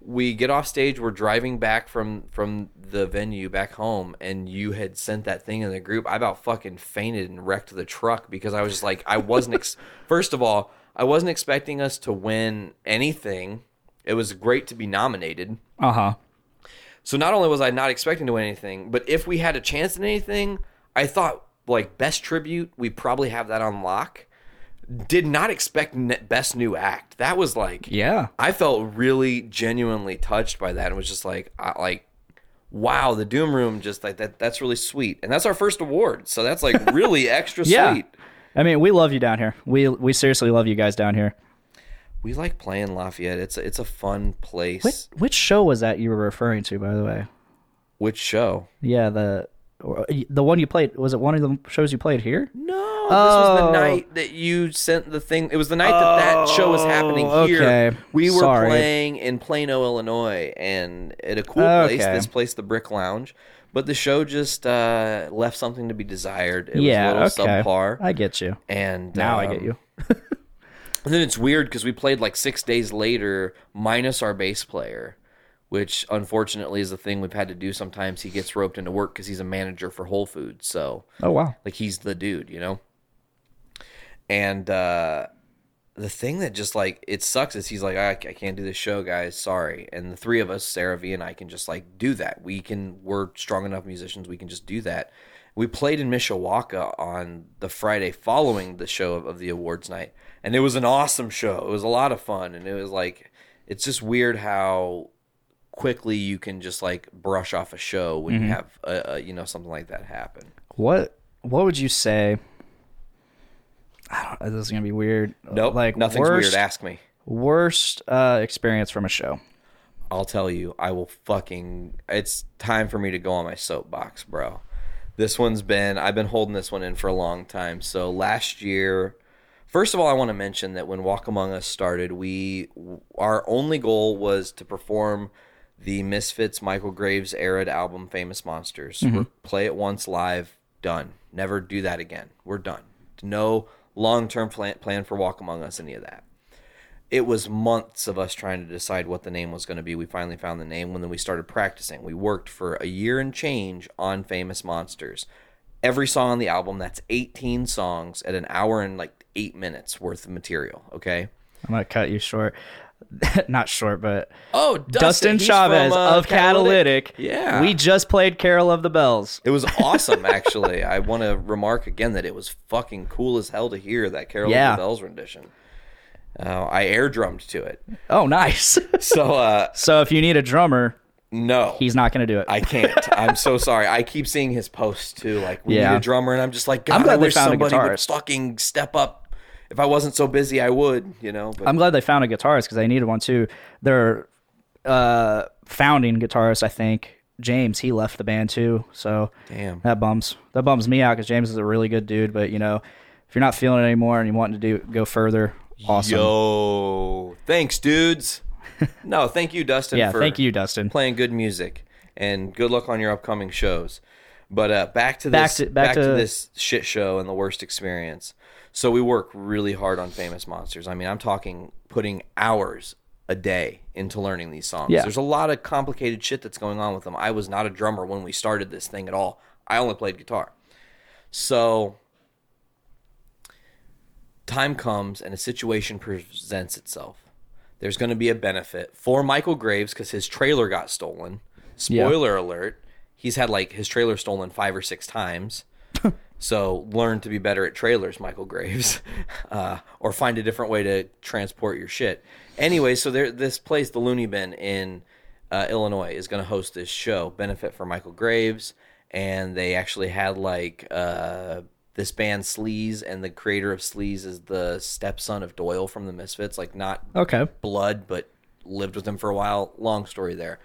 we get off stage, we're driving back from from the venue back home, and you had sent that thing in the group. I about fucking fainted and wrecked the truck because I was just like, I wasn't. Ex- First of all, I wasn't expecting us to win anything. It was great to be nominated. Uh huh. So not only was I not expecting to win anything, but if we had a chance at anything, I thought like best tribute, we probably have that on lock. Did not expect best new act. That was like Yeah. I felt really genuinely touched by that and was just like I, like wow, the Doom Room just like that that's really sweet. And that's our first award. So that's like really extra Yeah. sweet. I mean, we love you down here. We we seriously love you guys down here. We like playing Lafayette. It's a, it's a fun place. Which which show was that you were referring to, by the way? Which show? Yeah, the or- the one you played was it one of the shows you played here? No, this was the Oh. night that you sent the thing. It was the night that that show was happening Oh, here. okay. We were Sorry. playing in Plano, Illinois, and at a cool place. This place, the Brick Lounge. But the show just uh, left something to be desired. It yeah, was a little okay. subpar. I get you. and Now I um, get you. And then it's weird because we played like six days later, minus our bass player, which unfortunately is the thing we've had to do. Sometimes he gets roped into work because he's a manager for Whole Foods, so Oh wow. like he's the dude, you know. And uh, the thing that just like it sucks is he's like, I, I can't do this show, guys. Sorry. And the three of us, Sarah V and I, can just like do that. We can. We're strong enough musicians. We can just do that. We played in Mishawaka on the Friday following the show of, of the awards night, and it was an awesome show. It was a lot of fun, and it was like, it's just weird how quickly you can just like brush off a show when you have a, a, you know something like that happen. What what would you say? I don't. This is gonna be weird. Nope, Like nothing's worst, weird. Ask me. Worst uh, experience from a show. I'll tell you, I will fucking. It's time for me to go on my soapbox, bro. This one's been. I've been holding this one in for a long time. So last year, first of all, I want to mention that when Walk Among Us started, we our only goal was to perform the Misfits Michael Graves era album Famous Monsters. Mm-hmm. We're play it once live, done. Never do that again. We're done. No long term plan, plan for Walk Among Us, any of that it was months of us trying to decide what the name was going to be. We finally found the name when then we started practicing. We worked for a year and change on Famous Monsters. Every song on the album, that's 18 songs at an hour and like eight minutes worth of material. Okay. I'm gonna cut you short. Not short, but Oh, Dustin, he's Chavez from, uh, of Catalytic. Yeah. we just played Carol of the Bells. It was awesome, actually. I want to remark again that it was fucking cool as hell to hear that Carol Yeah. of the Bells rendition. Uh, I air drummed to it. Oh, nice. So, uh, so if you need a drummer, no. he's not gonna do it. I can't. I'm so sorry. I keep seeing his posts too. Like we Yeah. need a drummer, and I'm just like, God, I'm glad I wish somebody would fucking step up. If I wasn't so busy, I would. You know. But I'm glad they found a guitarist because they needed one too. Their uh, founding guitarist, I think, James, he left the band too. So Damn. that bums that bums me out because James is a really good dude. But you know, if you're not feeling it anymore and you want to do go further, awesome. Yo, thanks, dudes. no, thank you, Dustin. yeah, for thank you, Dustin. playing good music, and good luck on your upcoming shows. But uh, back to Back this, to- back to, to- this shit show and the worst experience. So we work really hard on Famous Monsters. I mean, I'm talking putting hours a day into learning these songs. Yeah. There's a lot of complicated shit that's going on with them. I was not a drummer when we started this thing at all. I only played guitar. So time comes and a situation presents itself. There's going to be a benefit for Michael Graves because his trailer got stolen. Spoiler alert: he's had like his trailer stolen five or six times. So learn to be better at trailers, Michael Graves, uh, or find a different way to transport your shit. Anyway, so there, this place, the Looney Bin in uh, Illinois, is going to host this show, benefit for Michael Graves, and they actually had like uh, this band Sleaze, and the creator of Sleaze is the stepson of Doyle from the Misfits, like not Okay. blood, but lived with him for a while. Long story there.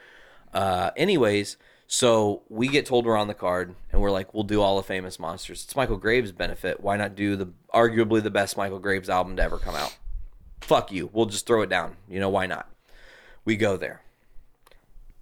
Uh, anyways, so we get told we're on the card, and we're like, we'll do all the famous monsters. It's Michael Graves' benefit. Why not do the arguably the best Michael Graves album to ever come out? Fuck you. We'll just throw it down. You know why not? We go there.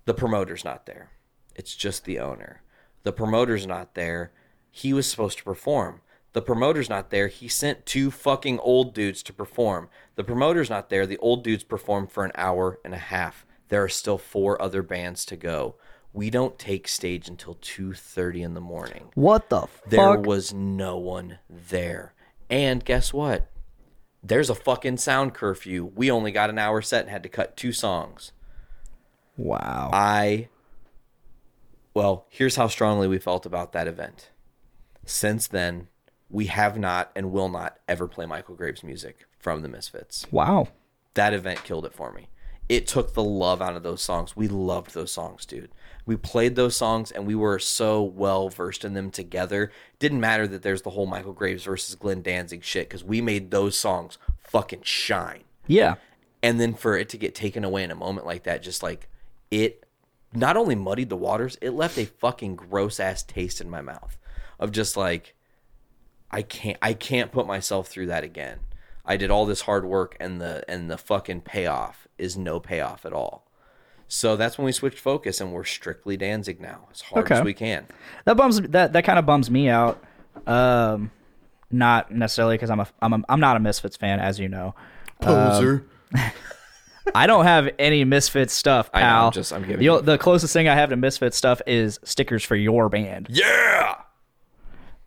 The promoter's not there. It's just the owner. The promoter's not there. He was supposed to perform. The promoter's not there. He sent two fucking old dudes to perform. The promoter's not there. The old dudes performed for an hour and a half. There are still four other bands to go. We don't take stage until 2:30 in the morning. What the fuck? There was no one there. And guess what? There's a fucking sound curfew. We only got an hour set and had to cut two songs. wow. I well, here's how strongly we felt about that event. Since then, we have not and will not ever play Michael Graves music from the Misfits. wow. That event killed it for me. It took the love out of those songs. We loved those songs, dude. We played those songs and we were so well versed in them together. Didn't matter that there's the whole Michael Graves versus Glenn Danzig shit because we made those songs fucking shine. Yeah. and then for it to get taken away in a moment like that, just like it not only muddied the waters, it left a fucking gross ass taste in my mouth of just like I can't I can't put myself through that again. I did all this hard work and the and the fucking payoff is no payoff at all. So that's when we switched focus and we're strictly Danzig now, as hard Okay. as we can. That bums that that kind of bums me out. Um, not necessarily because I'm a I'm a I'm not a Misfits fan, as you know. Poser. I don't have any Misfits stuff, I know, pal. I'm just- I'm giving the, you- the closest thing I have to Misfits stuff is stickers for your band. yeah.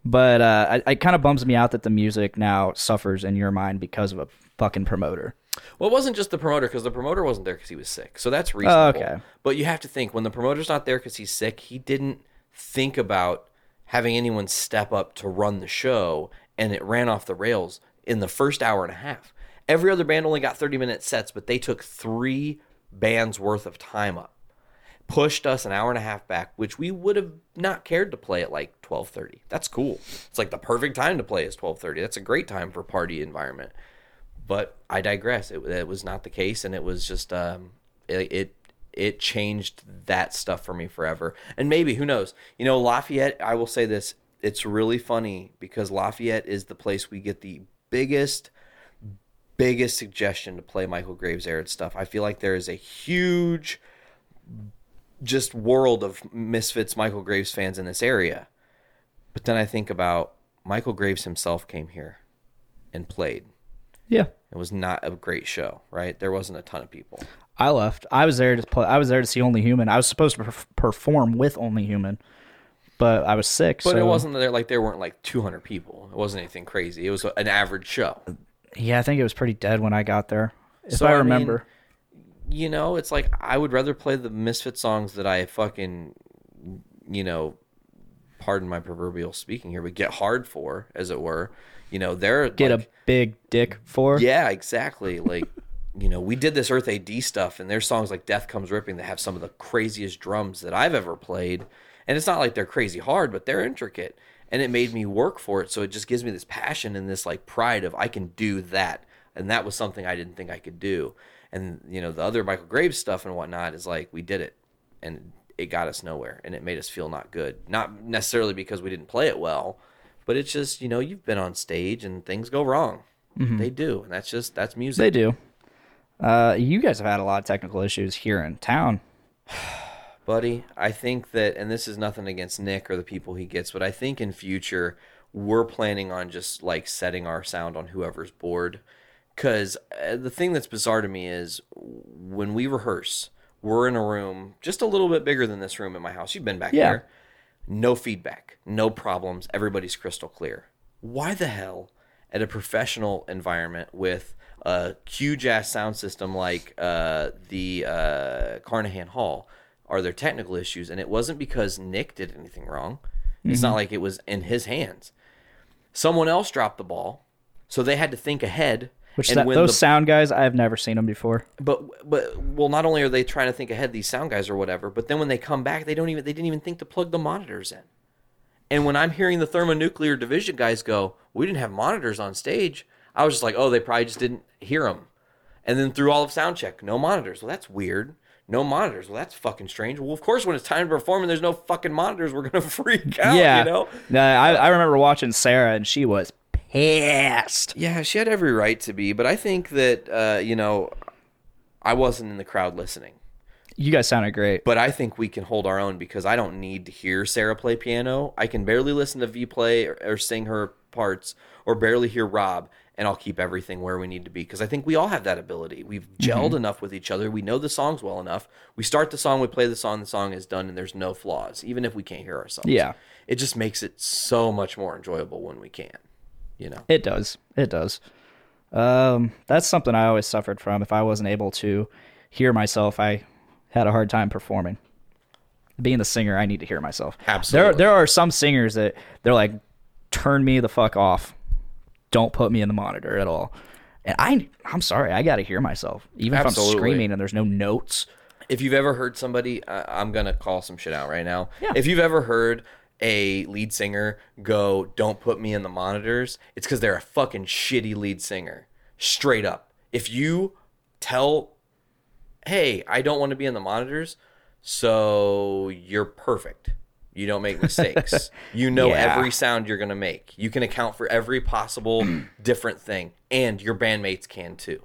But uh, I, it kind of bums me out that the music now suffers in your mind because of a fucking promoter. Well, it wasn't just the promoter because the promoter wasn't there because he was sick. So that's oh, reasonable. okay. But you have to think when the promoter's not there because he's sick, he didn't think about having anyone step up to run the show, and it ran off the rails in the first hour and a half. Every other band only got 30 minute sets, but they took three bands worth of time up. Pushed us an hour and a half back, which we would have not cared to play at like 12:30. That's cool. It's like the perfect time to play is 12:30. That's a great time for party environment but I digress. It, it was not the case, and it was just um, it, it it changed that stuff for me forever. And maybe who knows? You know, Lafayette. I will say this: it's really funny because Lafayette is the place we get the biggest biggest suggestion to play Michael Graves era stuff. I feel like there is a huge just world of misfits Michael Graves fans in this area. But then I think about Michael Graves himself came here and played. Yeah. It was not a great show, right? There wasn't a ton of people. I left. I was there to play. I was there to see Only Human. I was supposed to perf- perform with Only Human, but I was sick. But so it wasn't there like there weren't like 200 people. It wasn't anything crazy. It was an average show. Yeah, I think it was pretty dead when I got there. If So, I I mean, remember. You know, it's like I would rather play the Misfit songs that I fucking, you know, pardon my proverbial speaking here, but get hard for, as it were. You know, they're Get like, a big dick for. Yeah, exactly. Like, you know, we did this Earth AD stuff, and their songs like Death Comes Ripping that have some of the craziest drums that I've ever played. And it's not like they're crazy hard, but they're intricate. And it made me work for it. So it just gives me this passion and this like pride of I can do that. And that was something I didn't think I could do. And, you know, the other Michael Graves stuff and whatnot is like we did it. And it got us nowhere. And it made us feel not good. Not necessarily because we didn't play it well, but it's just, you know, you've been on stage and things go wrong. They do. And that's just, that's music. They do. Uh, you guys have had a lot of technical issues here in town. buddy. I think that, and this is nothing against Nick or the people he gets, but I think in future we're planning on just like setting our sound on whoever's bored. Because uh, the thing that's bizarre to me is when we rehearse, we're in a room just a little bit bigger than this room in my house. You've been back Yeah. there. No feedback, no problems. Everybody's crystal clear. Why the hell at a professional environment with a huge ass sound system like uh, the uh, Carnahan Hall are there technical issues? And it wasn't because Nick did anything wrong. It's not like it was in his hands. Someone else dropped the ball, so they had to think ahead. Which that, those the- sound guys, I've never seen them before. but but well, not only are they trying to think ahead, these sound guys or whatever, but then when they come back, they don't even they didn't even think to plug the monitors in. And when I'm hearing the thermonuclear division guys go, "We didn't have monitors on stage," I was just like, "Oh, they probably just didn't hear them." And then through all of sound check, no monitors. Well, that's weird. No monitors. Well, that's fucking strange. Well, of course, when it's time to perform and there's no fucking monitors, we're gonna freak out. yeah. you know. No, I, I remember watching Sarah, and she was pissed. Yeah, she had every right to be, but I think that uh, you know, I wasn't in the crowd listening. You guys sounded great. but I think we can hold our own because I don't need to hear Sarah play piano. I can barely listen to V play or, or sing her parts, or barely hear Rob, and I'll keep everything where we need to be because I think we all have that ability. We've gelled enough with each other. We know the songs well enough. We start the song, we play the song, the song is done, and there's no flaws, even if we can't hear ourselves. Yeah. it just makes it so much more enjoyable when we can. You know, It does. It does. Um, that's something I always suffered from. If I wasn't able to hear myself, I had a hard time performing. Being the singer, I need to hear myself. Absolutely. There, there are some singers that they're like, "Turn me the fuck off. Don't put me in the monitor at all." And I, I'm sorry, I got to hear myself, even if I'm screaming and there's no notes. if you've ever heard somebody, uh, I'm gonna call some shit out right now. Yeah. If you've ever heard a lead singer go, "Don't put me in the monitors," it's because they're a fucking shitty lead singer. Straight up. If you tell, hey, I don't want to be in the monitors, so you're perfect. You don't make mistakes. you know Yeah. every sound you're gonna make. You can account for every possible different thing, and your bandmates can too.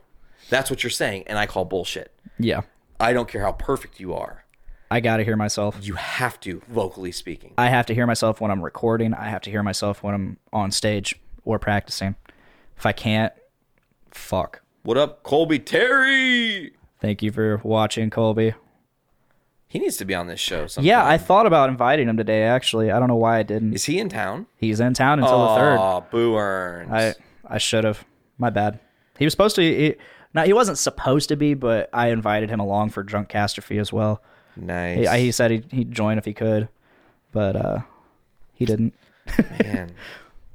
That's what you're saying, and I call bullshit. Yeah. I don't care how perfect you are. I got to hear myself. You have to, vocally speaking. I have to hear myself when I'm recording. I have to hear myself when I'm on stage or practicing. If I can't, fuck. What up, Colby Terry? Thank you for watching, Colby. He needs to be on this show. Sometime. Yeah, I thought about inviting him today. Actually, I don't know why I didn't. is he in town? He's in town until the third. Oh, Boo Earns. I I should have. My bad. He was supposed to. He, no, he wasn't supposed to be, but I invited him along for Drunkastrophe as well. Nice. He, he said he'd, he'd join if he could, but uh, he didn't. Man.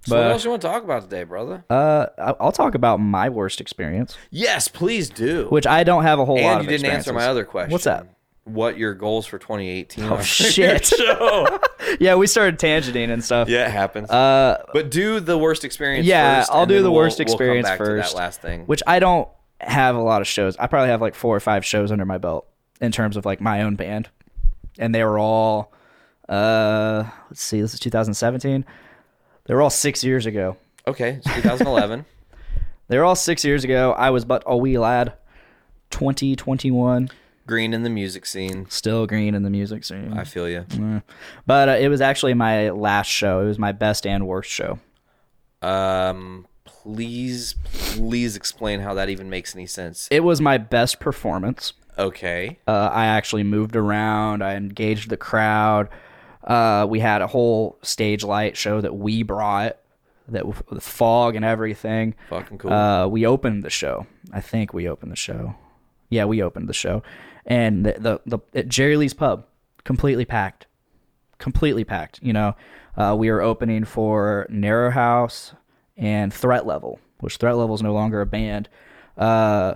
So But- what else you want to talk about today, brother? Uh, I- I'll talk about my worst experience, yes, please do. which I don't have a whole lot and of. you didn't answer my other question. What's that? What your goals for 2018 Oh are? shit! yeah, we started tangenting and stuff. yeah, it happens. Uh, but do the worst experience yeah, first, I'll do the we'll- worst we'll come experience to first. that last thing. which I don't have a lot of shows. I probably have like four or five shows under my belt in terms of like my own band, and they were all. Uh, let's see, this is 2017. They were all six years ago. okay, it's 2011. They were all six years ago. I was but a wee lad. 2021, Green in the music scene. still green in the music scene. I feel you. But uh, it was actually my last show. It was my best and worst show. Um, please, please explain how that even makes any sense. It was my best performance. Okay. Uh, I actually moved around. I engaged the crowd. Uh, we had a whole stage light show that we brought, that with fog and everything. Fucking cool. Uh, we opened the show. I think we opened the show. Yeah, we opened the show, and the the, the at Jerry Lee's Pub, completely packed, completely packed. You know, uh, we were opening for Narrow House and Threat Level, which Threat Level is no longer a band. Uh,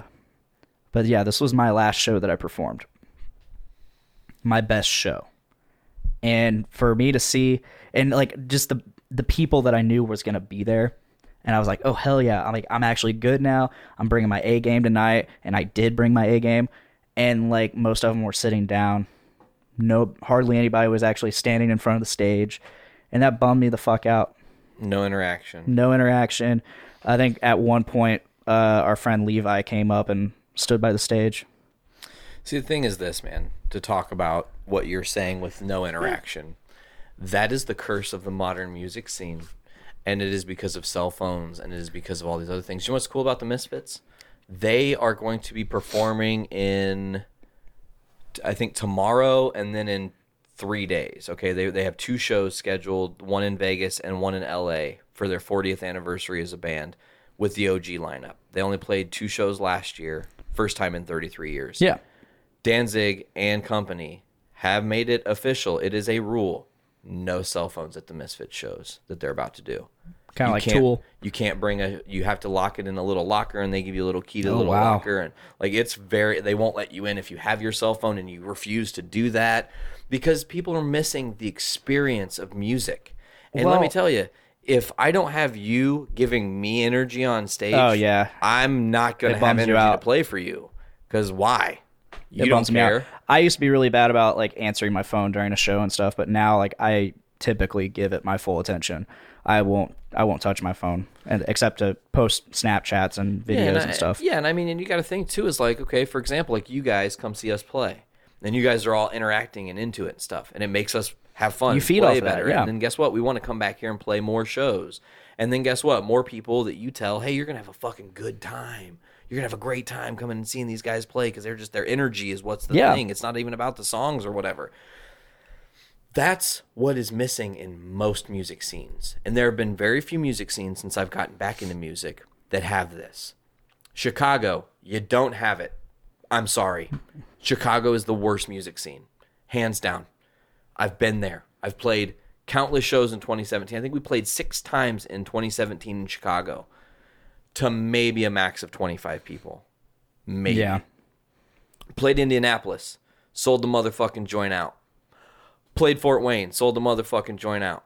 but yeah, this was my last show that I performed. My best show. And for me to see and like just the the people that I knew was going to be there and I was like, "Oh hell yeah. I'm like I'm actually good now. I'm bringing my A game tonight." And I did bring my A game and like most of them were sitting down. No hardly anybody was actually standing in front of the stage. And that bummed me the fuck out no interaction. no interaction. I think at one point, uh, our friend Levi came up and stood by the stage. See, the thing is this, man, to talk about what you're saying with no interaction. That is the curse of the modern music scene. And it is because of cell phones and it is because of all these other things. You know what's cool about the Misfits? They are going to be performing in, I think, tomorrow and then in three days. Okay. They, they have two shows scheduled one in Vegas and one in LA for their 40th anniversary as a band with the OG lineup. They only played two shows last year, first time in 33 years. Yeah. Danzig and company have made it official. It is a rule. No cell phones at the Misfit shows that they're about to do. Kinda You like can't- Tool. You can't bring a. You have to lock it in a little locker, and they give you a little key to the Oh, little wow. locker, and like it's very. They won't let you in if you have your cell phone and you refuse to do that because people are missing the experience of music. And let me tell you, if I don't have you giving me energy on stage, Oh, yeah. I'm not gonna It have bums you energy to out. play for you. Because why? You it don't bums me out. care. I used to be really bad about like answering my phone during a show and stuff, but now like I typically give it my full attention. I won't I won't touch my phone and except to post Snapchats and videos and, and, I- stuff. Yeah, and I mean, and you got to think too is like, okay, for example, like you guys come see us play, and you guys are all interacting and into it and stuff, and it makes us have fun. You feed play off of that, better. yeah. And then guess what? We want to come back here and play more shows. And then guess what? More people that you tell, hey, you're gonna have a fucking good time. You're gonna have a great time coming and seeing these guys play because they're just their energy is what's the Yeah. thing. It's not even about the songs or whatever. That's what is missing in most music scenes. And there have been very few music scenes since I've gotten back into music that have this. Chicago, you don't have it. I'm sorry. Chicago is the worst music scene, hands down. I've been there. I've played countless shows in 2017. I think we played six times in 2017 in Chicago to maybe a max of 25 people. Maybe Yeah. played Indianapolis, sold the motherfucking joint out. Played Fort Wayne, sold the motherfucking joint out.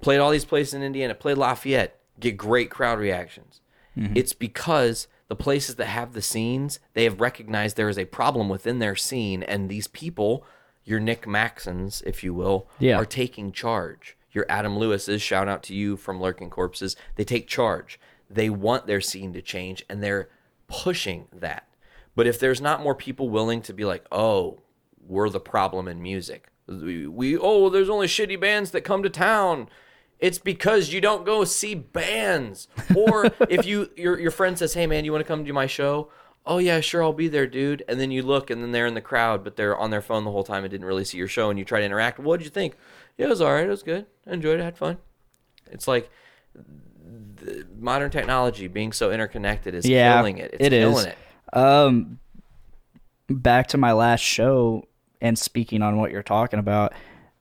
Played all these places in Indiana, played Lafayette, get great crowd reactions. Mm-hmm. It's because the places that have the scenes, they have recognized there is a problem within their scene, and these people, your Nick Maxons, if you will, Yeah. are taking charge. Your Adam Lewis's, shout out to you from Lurking Corpses. They take charge. They want their scene to change, and they're pushing that. But if there's not more people willing to be like, oh, we're the problem in music. We, we oh, there's only shitty bands that come to town. It's because you don't go see bands. Or if you your your friend says, "Hey man, you want to come to my show?" Oh yeah, sure, I'll be there, dude. And then you look, and then they're in the crowd, but they're on their phone the whole time and didn't really see your show. And you try to interact. What did you think? Yeah, it was all right. It was good. I enjoyed it. I had fun. It's like the modern technology being so interconnected is yeah, killing it. It's it is. killing it. Um, back to my last show and speaking on what you're talking about,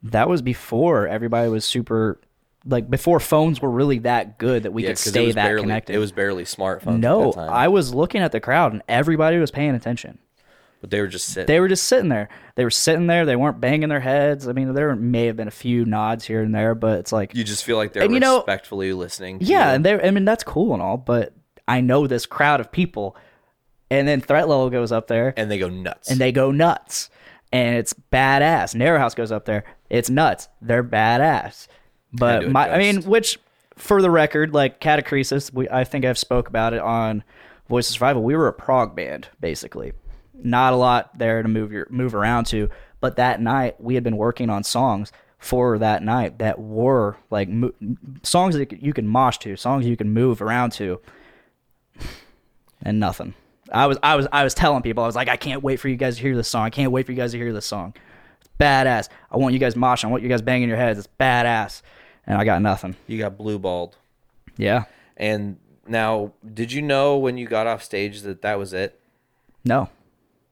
that was before everybody was super like before phones were really that good that we Yeah, could stay that barely, connected. It was barely smartphones. no, at that time. I was looking at the crowd and everybody was paying attention. but they were just sitting. They were just sitting there. They were sitting there. They weren't banging their heads. I mean, there may have been a few nods here and there, but it's like you just feel like they're And you know- respectfully listening. Yeah, you. and they I mean that's cool and all, but I know this crowd of people, and then threat level goes up there, and they go nuts. and they go nuts, and it's badass. Narrow House goes up there, it's nuts. They're badass. But my, I mean, which for the record, like Catacresis, we I think I've spoke about it on Voice of Survival. We were a prog band basically, not a lot there to move your move around to. But that night we had been working on songs for that night that were like mo- songs that you can mosh to, songs you can move around to, and nothing. I was I was I was telling people I was like I can't wait for you guys to hear this song. I can't wait for you guys to hear this song. It's badass. I want you guys moshing. I want you guys banging your heads. It's badass. And I got nothing. you got blue balled. Yeah. And now, did you know when you got off stage that that was it? No.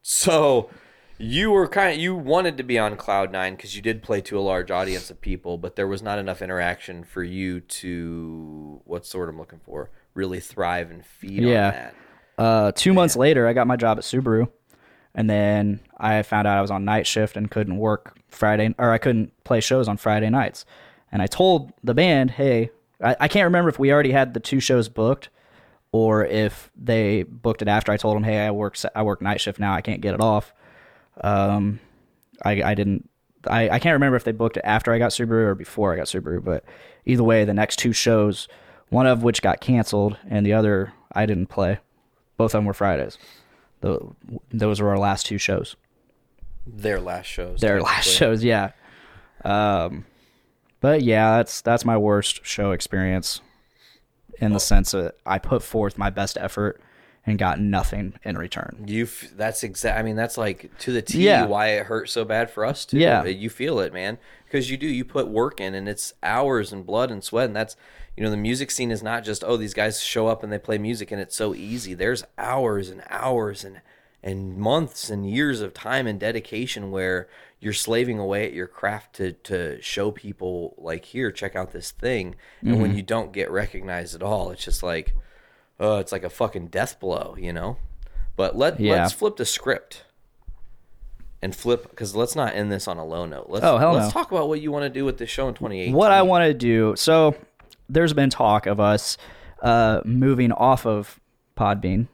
So you were kind of you wanted to be on cloud nine because you did play to a large audience of people, but there was not enough interaction for you to what's the word I'm looking for really thrive and feed Yeah. on that. Uh, two months later, I got my job at Subaru, and then I found out I was on night shift and couldn't work Friday, or I couldn't play shows on Friday nights. And I told the band, "Hey, I, I can't remember if we already had the two shows booked, or if they booked it after I told them, "Hey, I work I work night shift now. I can't get it off." Um, I I didn't. I, I can't remember if they booked it after I got Subaru or before I got Subaru, but either way, the next two shows, one of which got canceled and the other I didn't play. Both of them were Fridays. The, those were our last two shows. Their last shows. Their last shows, yeah. Um, but yeah, that's that's my worst show experience, in the sense that I put forth my best effort and got nothing in return. You that's exact. I mean, that's like to the T. Yeah. Why it hurt so bad for us too. Yeah. you feel it, man, because you do. You put work in, and it's hours and blood and sweat, and that's you know the music scene is not just oh these guys show up and they play music and it's so easy. There's hours and hours and and months and years of time and dedication where you're slaving away at your craft to to show people like here check out this thing and Mm-hmm. when you don't get recognized at all it's just like oh it's like a fucking death blow you know but let Yeah. let's flip the script and flip because let's not end this on a low note. Let's Oh, hell let's no. talk about what you want to do with this show in 2018. What I want to do. So there's been talk of us uh, moving off of Podbean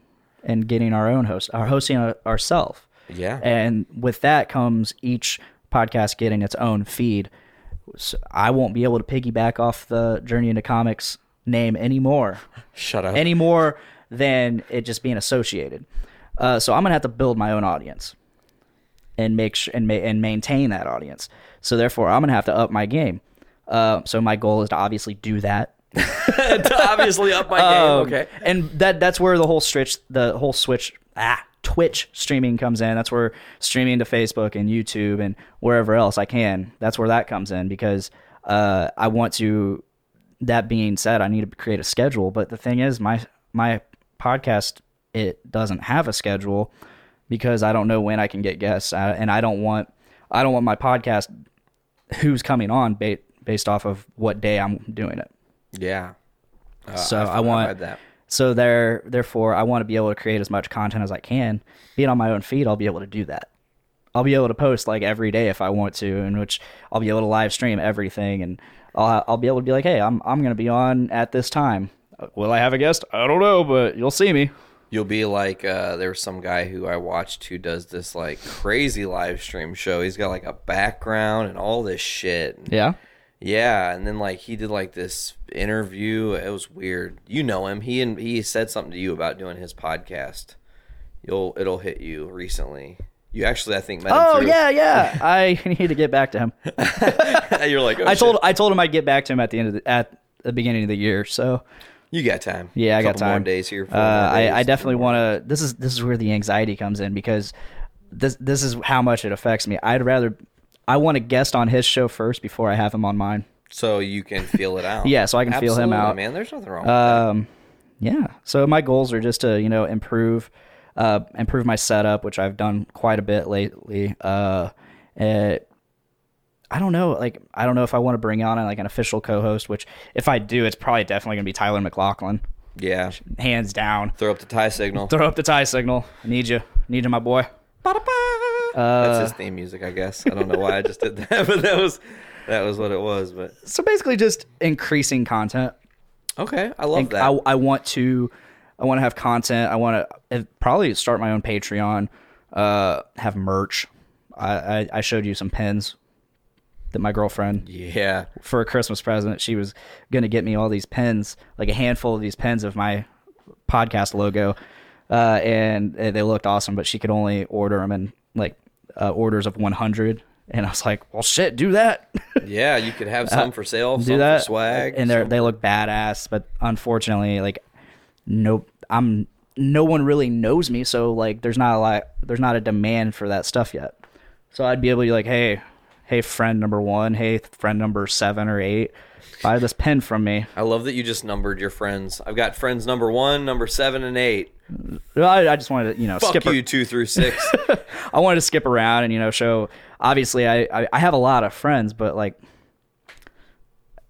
and getting our own host, our hosting ourselves. Yeah. And with that comes each podcast getting its own feed. So I won't be able to piggyback off the Journey into Comics name anymore, Shut up. any more than it just being associated. Uh, so I'm gonna have to build my own audience and make sh- and ma- and maintain that audience. So therefore, I'm gonna have to up my game. Uh, so my goal is to obviously do that. to obviously up my game. Um, Okay. And that that's where the whole switch the whole switch ah Twitch streaming comes in. That's where streaming to Facebook and YouTube and wherever else I can. That's where that comes in because uh, I want to. That being said, I need to create a schedule. But the thing is, my my podcast it doesn't have a schedule because I don't know when I can get guests, I, and I don't want I don't want my podcast who's coming on ba- based off of what day I'm doing it. Yeah. Uh, So I I've want that. so there therefore I want to be able to create as much content as I can. Being on my own feed, I'll be able to do that. I'll be able to post like every day if I want to, in which I'll be able to live stream everything, and I'll I'll be able to be like, hey, I'm I'm gonna be on at this time. Uh, Will I have a guest? I don't know, but you'll see me. You'll be like, uh, there was some guy who I watched who does this like crazy live stream show. He's got like a background and all this shit. Yeah. Yeah, and then like he did like this interview. It was weird. You know him. He and he said something to you about doing his podcast. You'll it'll hit you recently. You actually, I think, met Oh through- yeah, yeah. I need to get back to him. You're like, oh, I told shit. I told him I'd get back to him at the end of the, at the beginning of the year. So you got time. yeah, I got time. days here. Uh, more I, I definitely want to. This is this is where the anxiety comes in because this this is how much it affects me. I'd rather I want to guest on his show first before I have him on mine. so you can feel it out. Yeah, so I can feel him Absolutely, out. Man, there's nothing wrong. with Um, yeah. So my goals are just to you know improve, uh, improve my setup, which I've done quite a bit lately. Uh, eh, I don't know, like I don't know if I want to bring on like an official co-host. Which if I do, it's probably definitely gonna be Tyler McLaughlin, yeah, hands down. throw up the tie signal. Throw up the tie signal. I need you. I Need you, my boy. That's his theme music, I guess. I don't know why I just did that, but that was that was what it was. But So basically, just increasing content. okay, I love think that. I, I want to I want to have content. I want to probably start my own Patreon. Uh, have merch. I, I I showed you some pins that my girlfriend yeah, for a Christmas present. She was gonna get me all these pins, like a handful of these pins of my podcast logo, uh, and they looked awesome. But she could only order them in like uh, orders of 100. And I was like, well, shit, do that. yeah. You could have some for sale, do some that for swag, and they they look badass but unfortunately like nope i'm no one really knows me so like there's not a lot there's not a demand for that stuff yet so i'd be able to be like hey hey friend number one hey friend number seven or eight buy this pen from me I love that you just numbered your friends. I've got friends number one, number seven, and eight. i, I just wanted to you know Fuck skip you, two through six. i wanted to skip around and you know show obviously I, I i have a lot of friends but like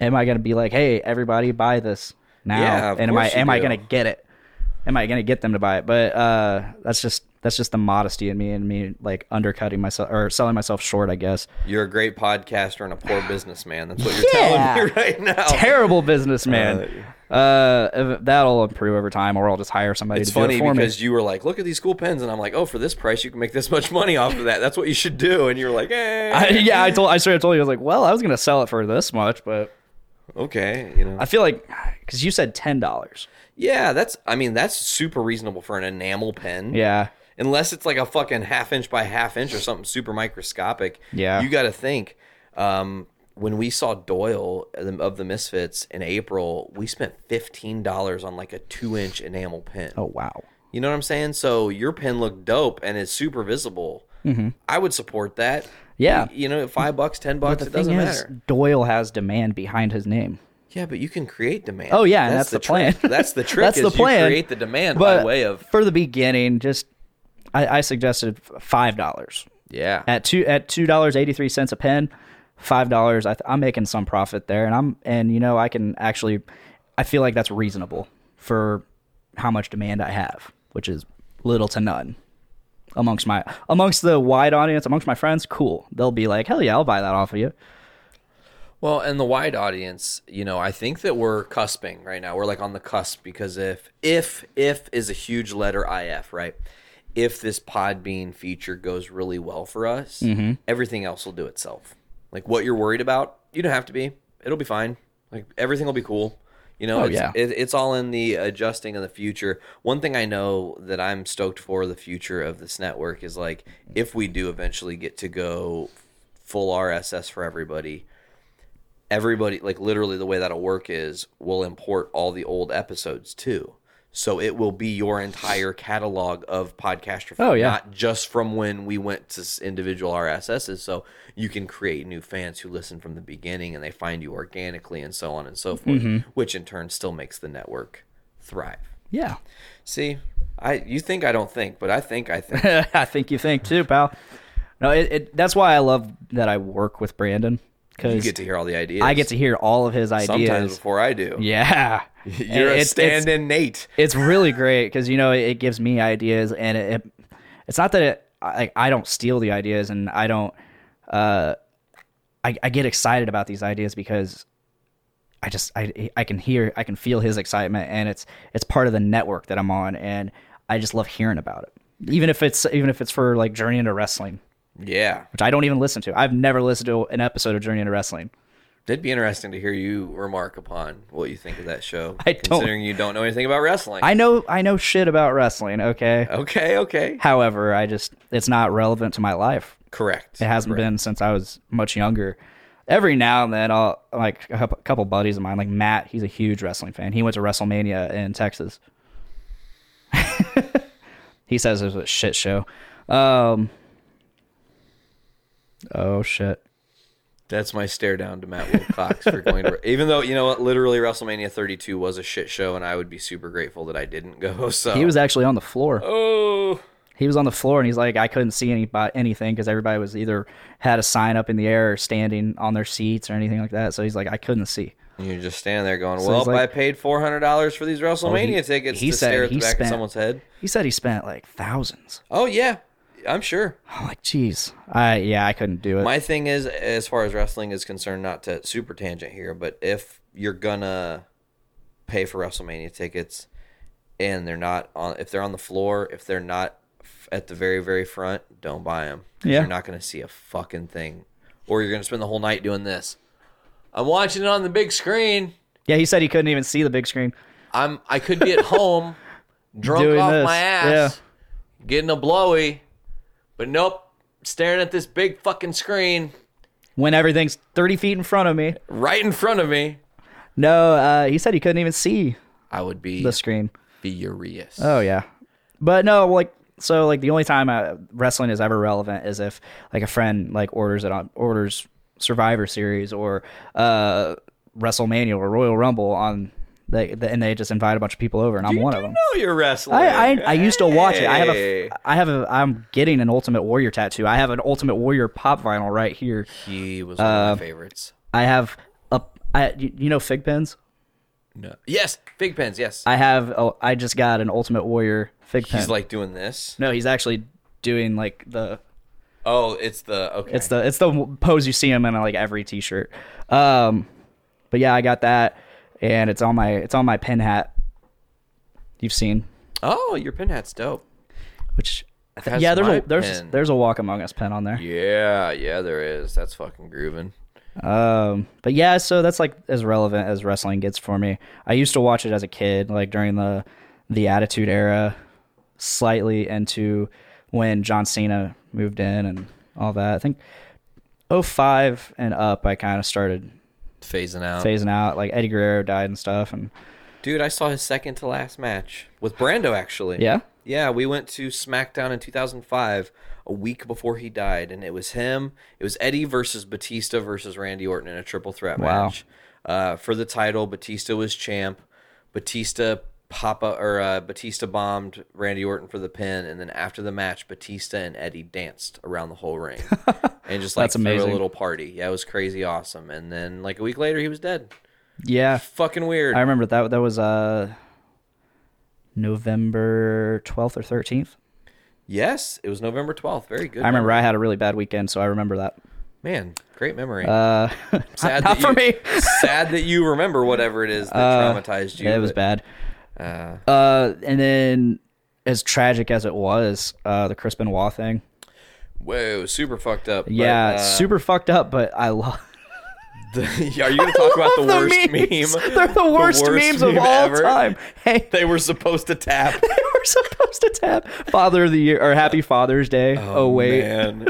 am i gonna be like hey everybody buy this now Yeah, and am i am i gonna get it am i gonna get them to buy it but uh that's just that's just the modesty in me and me like undercutting myself or selling myself short i guess You're a great podcaster and a poor businessman. That's what you're Yeah. telling me right now. terrible businessman uh if- that'll improve over time or i'll just hire somebody It's to do funny it for because me you were like, "Look at these cool pens," and I'm like, "Oh, for this price, you can make this much money off of that. That's what you should do." And you're like, "Eh, I, yeah i told i sort of told you i was like well i was gonna sell it for this much but okay." You know, i feel like because you said ten dollars yeah, that's. I mean, that's super reasonable for an enamel pen. yeah unless it's like a fucking half inch by half inch or something super microscopic. Yeah. you got to think. Um, when we saw Doyle of the Misfits in April, we spent fifteen dollars on like a two inch enamel pen. oh wow You know what I'm saying? So your pen looked dope and it's super visible. I would support that. Mm-hmm. Yeah. You know, five bucks, ten bucks, it doesn't is, matter. Doyle has demand behind his name. Yeah, but you can create demand. Oh yeah, and that's, the, plan. trick. That's the trick. that's is the plan. Create the demand but by way of for the beginning. Just I, I suggested five dollars yeah. at two at two dollars eighty three cents a pen. Five dollars. Th- I'm making some profit there, and I'm and you know I can actually. I feel like that's reasonable for how much demand I have, which is little to none amongst my amongst the wide audience amongst my friends. Cool, they'll be like, hell yeah, I'll buy that off of you. Well, and the wide audience, you know, I think that we're cusping right now. We're like on the cusp because if if if is a huge letter if, right? If this Podbean feature goes really well for us, Mm-hmm. everything else will do itself. Like what you're worried about, you don't have to be. It'll be fine. Like everything will be cool. You know, Oh, it's, yeah. it, it's all in the adjusting of the future. One thing I know that I'm stoked for the future of this network is like if we do eventually get to go full RSS for everybody, everybody like literally the way that'll work is we'll import all the old episodes too. So it will be your entire catalog of podcaster Oh, yeah. not just from when we went to individual RSSs. So you can create new fans who listen from the beginning and they find you organically and so on and so forth, Mm-hmm. which in turn still makes the network thrive. Yeah, See, I you think I don't think, but I think I think. I think you think too, pal. No, it, it that's why I love that I work with Brandon you get to hear all the ideas. I get to hear all of his ideas sometimes before I do. Yeah, You're And a it's- it's- stand-in Nate. it's really great because you know it, it gives me ideas and it, it it's not that it I, I don't steal the ideas and i don't uh I, I get excited about these ideas because i just I, I can hear i can feel his excitement and it's it's part of the network that i'm on and I just love hearing about it. Even if it's even if it's for like Journey into Wrestling, Yeah. which I don't even listen to. I've never listened to an episode of Journey into Wrestling. It'd be interesting to hear you remark upon what you think of that show. I don't- Considering you don't know anything about wrestling. I know I know shit about wrestling, okay? okay, okay. However, I just it's not relevant to my life. Correct. It hasn't been since I was much younger. Every now and then, I'll like a couple- couple buddies of mine, like Matt. He's a huge wrestling fan. He went to WrestleMania in Texas. he says it was a shit show. Um, oh shit! That's my stare down to Matt Wilcox for going to. Even though you know what, literally WrestleMania 32 was a shit show, and I would be super grateful that I didn't go. So He was actually on the floor. Oh, He was on the floor, and he's like, I couldn't see any anything because everybody was either had a sign up in the air or standing on their seats or anything like that. So he's like, I couldn't see. you're just standing there going, So "Well, like- I paid four hundred dollars for these oh, WrestleMania tickets he to said stare at the he back of spent- someone's head." He said he spent like thousands. Oh yeah, I'm sure. I'm like, jeez, I yeah, I couldn't do it. My thing is, as far as wrestling is concerned, not to super tangent here, but if you're gonna pay for WrestleMania tickets and they're not on, if they're on the floor, if they're not at the very very front, don't buy them. Yeah. you're not gonna see a fucking thing, or you're gonna spend the whole night doing this. I'm watching it on the big screen. yeah, he said he couldn't even see the big screen. I'm I could be at home, drunk Doing off this, my ass, getting a blowy, but nope, staring at this big fucking screen When everything's 30 feet in front of me. right in front of me. No, uh, he said he couldn't even see I would be the screen. furious. Oh yeah, but no, like so, like the only time uh, wrestling is ever relevant is if like a friend like orders it on orders Survivor Series or uh, WrestleMania or Royal Rumble on. They, they and they just invite a bunch of people over, and I'm one of them. know you're wrestling. I, I I used to watch it. I have a I have a I'm getting an Ultimate Warrior tattoo. I have an Ultimate Warrior pop vinyl right here. He was one Uh, of my favorites. I have a I you, you know FiGPiNs. No. Yes, FiGPiNs. Yes. I have oh, I just got an Ultimate Warrior FiGPiN. He's like doing this. no, he's actually doing like the Oh, it's the okay. it's the it's the pose you see him in like every t-shirt. Um, but yeah, I got that, and it's on my it's on my pin hat. You've seen, oh, your pin hat's dope. which That's yeah, there's my a there's pin. there's a Walk Among Us pen on there. Yeah, yeah, there is. That's fucking grooving. Um, but yeah, so that's like as relevant as wrestling gets for me. I used to watch it as a kid, like during the the Attitude Era, slightly into when John Cena moved in and all that. I think 05 and up, I kind of started Phasing out. phasing out. Like Eddie Guerrero died and stuff, and Dude, I saw his second to last match with Brando actually. yeah, Yeah, we went to SmackDown in 2005, a week before he died, and it was him. It was Eddie versus Batista versus Randy Orton in a triple threat Wow. match. Uh, for the title, Batista was champ. Batista Papa or uh, Batista bombed Randy Orton for the pin, and then after the match, Batista and Eddie danced around the whole ring and just like That's amazing. a little party. Yeah, it was crazy awesome. And then like a week later, he was dead. yeah. Fucking weird. I remember that. That was uh November 12th or 13th. yes, it was November 12th. Very good. I remember memory. I had a really bad weekend, so I remember that. Man, great memory. Uh, sad not for you, me. sad that you remember whatever it is that Uh, traumatized you. Yeah, it was bad. Uh, Uh, and then as tragic as it was, uh, the Chris Benoit thing. whoa, super fucked up. but, yeah, uh, super fucked up, but I love. are you going to talk about the love worst memes. meme? They're the worst, memes of all ever? time. Hey, They were supposed to tap. they were supposed to tap Father of the Year or Happy Father's Day. Oh, wait. man.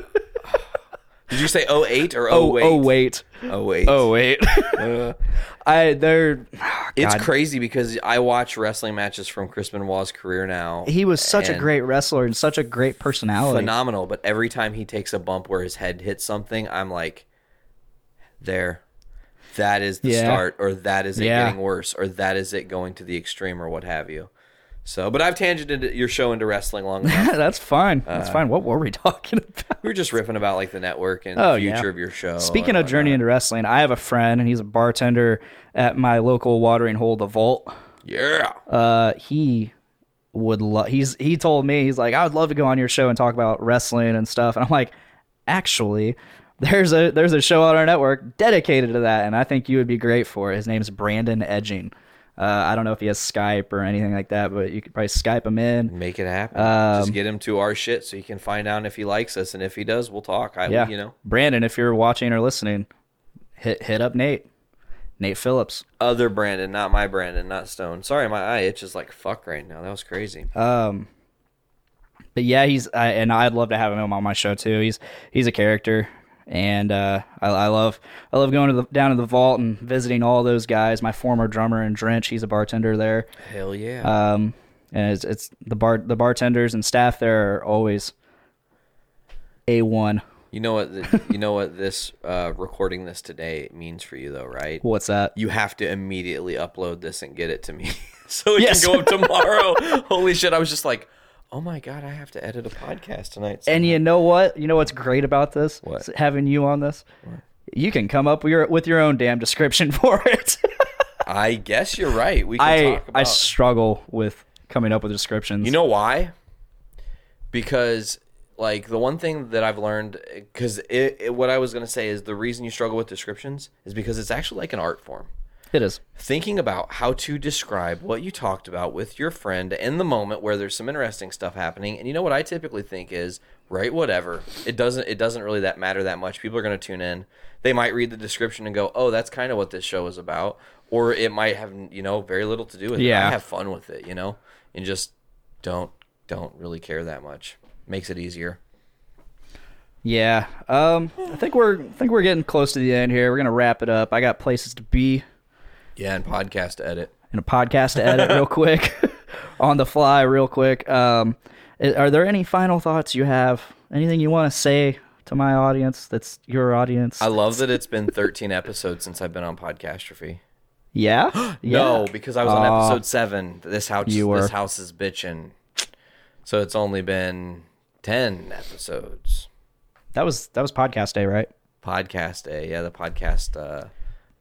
Did you say 08 or Oh, 08? oh wait. 08. Oh wait. Uh, I they're it's crazy because I watch wrestling matches from Chris Benoit's career now. He was such a great wrestler and such a great personality. phenomenal, but every time he takes a bump where his head hits something, I'm like, there. That is the Yeah. start, or that is it Yeah. getting worse, or that is it going to the extreme, or what have you. So, but I've tangented your show into wrestling long enough. That's fine. Uh, That's fine. What were we talking about? we were just riffing about like the network and Oh, the future yeah. of your show. Speaking of Journey into Wrestling, I have a friend and he's a bartender at my local watering hole, the Vault. yeah, Uh, he would love. He's he told me he's like I would love to go on your show and talk about wrestling and stuff. And I'm like, actually, there's a there's a show on our network dedicated to that, and I think you would be great for it. His name's Brandon Edging. Uh, I don't know if he has Skype or anything like that, but you could probably Skype him in. Make it happen. Um, Just get him to our shit so he can find out if he likes us, and if he does, we'll talk. I, Yeah, you know, Brandon, if you're watching or listening, hit hit up Nate, Nate Phillips. other Brandon, not my Brandon, not Stone. Sorry, my eye itches like fuck right now. That was crazy. Um, but yeah, he's I, and I'd love to have him on my show too. He's he's a character, and uh, I, I love I love going to the down to the vault and visiting all those guys. My former drummer in Drench, he's a bartender there. Hell yeah. Um, and it's, it's the bar the bartenders and staff there are always a one. you know what? The, you know what this uh, recording this today means for you, though, right? What's that? You have to immediately upload this and get it to me, so it Yes. can go up tomorrow. Holy shit! I was just like, oh my god, I have to edit a podcast tonight. And you know what? You know what's great about this? What? Having you on this. You can come up with your with your own damn description for it. I guess you're right. We can I talk I struggle with coming up with descriptions. You know why? Because like the one thing that I've learned, because what I was gonna say is the reason you struggle with descriptions is because it's actually like an art form. It is. Thinking about how to describe what you talked about with your friend in the moment where there's some interesting stuff happening, and you know what I typically think is write whatever. It doesn't it doesn't really that matter that much. People are gonna tune in. They might read the description and go, "Oh, that's kind of what this show is about," or it might have you know very little to do with it. Yeah. I have fun with it, you know, and just don't don't really care that much. Makes it easier. Yeah. Um. I think we're I think we're getting close to the end here. We're gonna wrap it up. I got places to be Yeah, and podcast to edit. and a podcast to edit real quick, on the fly, real quick. Um. i- Are there any final thoughts you have? Anything you want to say to my audience? That's your audience. I love that it's been 13 episodes since I've been on Podcastrophe. yeah. No, because I was on Aw. episode seven. This house, You were. this house is bitching. So it's only been ten episodes. that was that was podcast day, right? Podcast day, yeah, the podcast uh,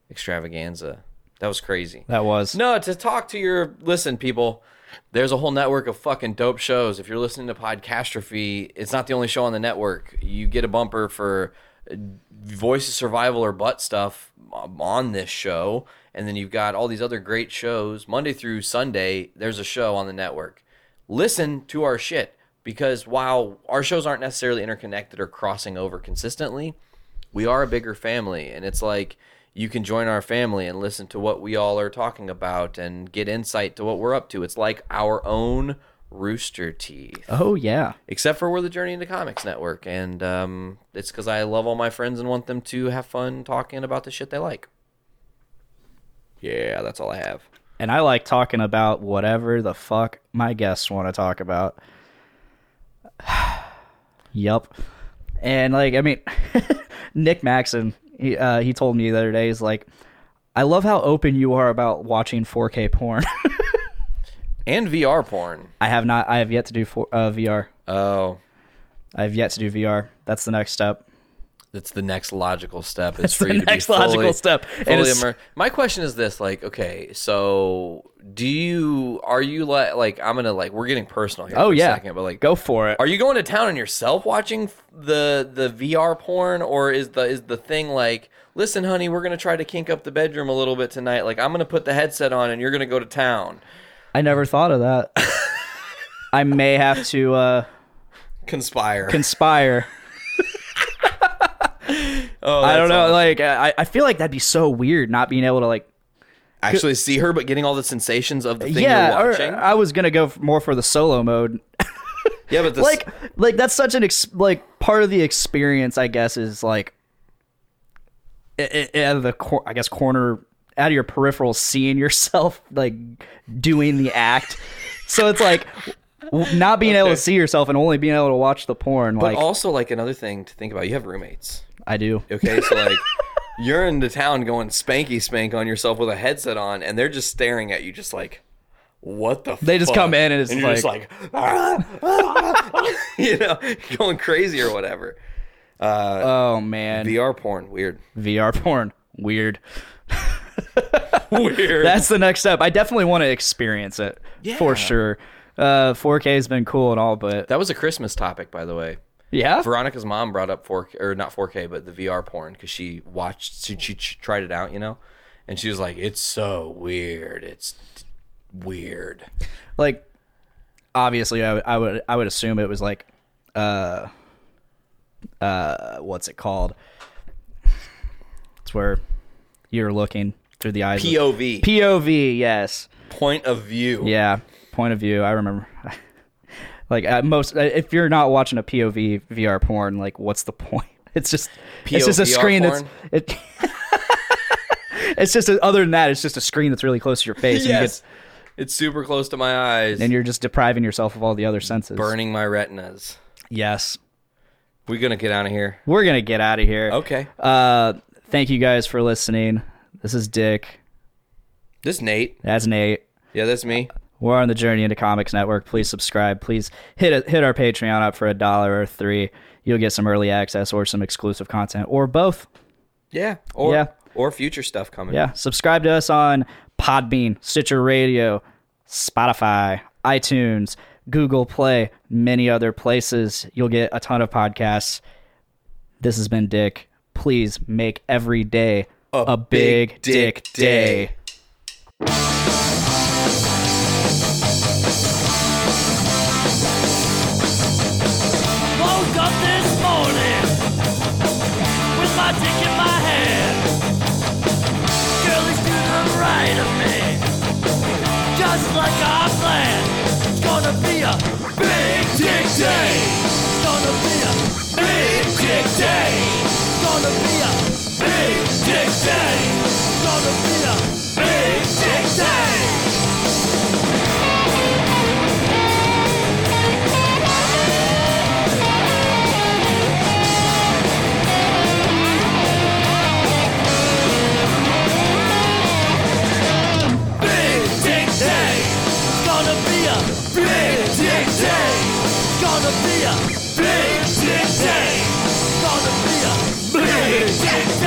extravaganza. That was crazy. That was. No, to talk to your listen, people. There's a whole network of fucking dope shows. If you're listening to Podcastrophe, it's not the only show on the network. You get a bumper for uh, Voice of Survival or butt stuff on this show, and then you've got all these other great shows. Monday through Sunday, there's a show on the network. Listen to our shit because while our shows aren't necessarily interconnected or crossing over consistently, we are a bigger family and it's like you can join our family and listen to what we all are talking about and get insight to what we're up to it's like our own rooster teeth Oh yeah. except for we're the journey into comics network and um, it's because i love all my friends and want them to have fun talking about the shit they like yeah that's all i have and I like talking about whatever the fuck my guests want to talk about. yup. And like, I mean, Nick Maxon, he uh, he told me the other day, he's like, I love how open you are about watching 4K porn. and vr porn I have not. I have yet to do for, uh, VR. oh I have yet to do VR. That's the next step. That's the next logical step is That's for the you to next be fully, logical step. Fully it's- immer- my question is this like okay so do you are you like like i'm gonna like we're getting personal here Oh for yeah, a second but like go for it. are you going to town on yourself watching the the vr porn or is the is the thing like listen honey we're gonna try to kink up the bedroom a little bit tonight like i'm gonna put the headset on and you're gonna go to town I never thought of that. I may have to uh, conspire conspire. Oh I don't know. awesome. Like, I, I feel like that'd be so weird not being able to like. actually see her but getting all the sensations of the thing yeah, you're or watching I was gonna go more for the solo mode. yeah but this, like, like that's such an ex- like part of the experience. I guess is like, i- i- out of the cor- I guess corner out of your peripheral, seeing yourself like doing the act. so it's like not being able to see yourself and only being able to watch the porn. but like also like another thing to think about you have roommates I do. Okay, so like you're into town going spanky spank on yourself with a headset on, and they're just staring at you, just like, what the? They just come in and it's you're just like, you know, going crazy or whatever. Oh man, VR porn, weird, VR porn, weird. weird. That's the next step. I definitely want to experience it for sure. Uh, 4K has been cool and all, but that was a Christmas topic, by the way. Yeah, Veronica's mom brought up 4K or not 4K, but the VR porn because she watched, she, she, she tried it out, you know, and she was like, "It's so weird. It's weird." like obviously I, would- I would I would assume it was like uh uh what's it called? It's where you're looking through the eyes. of- POV, POV, yes. point of view. Yeah, point of view. I remember. like uh, most, uh, if you're not watching a POV VR porn, like what's the point? It's just it's just a screen porn? that's it. it's just a, other than that, it's just a screen that's really close to your face, and, you Yes. get, It's super close to my eyes and you're just depriving yourself of all the other senses. burning my retinas. Yes, We're gonna get out of here? we're gonna get out of here. Okay. Uh, thank you guys for listening. This is Dick. This is Nate. That's Nate. Yeah, that's me. We're on the Journey into Comics Network. Please subscribe. Please hit it, hit our Patreon up for a dollar or three. You'll get some early access or some exclusive content or both. Yeah. Or Yeah. or future stuff coming. Yeah, subscribe to us on Podbean, Stitcher Radio, Spotify, iTunes, Google Play, many other places. You'll get a ton of podcasts. This has been Dick. Please make every day a, big, big dick, dick day. day. Day. It's gonna be a big dick gonna be a big, big. It's gonna be a big, big.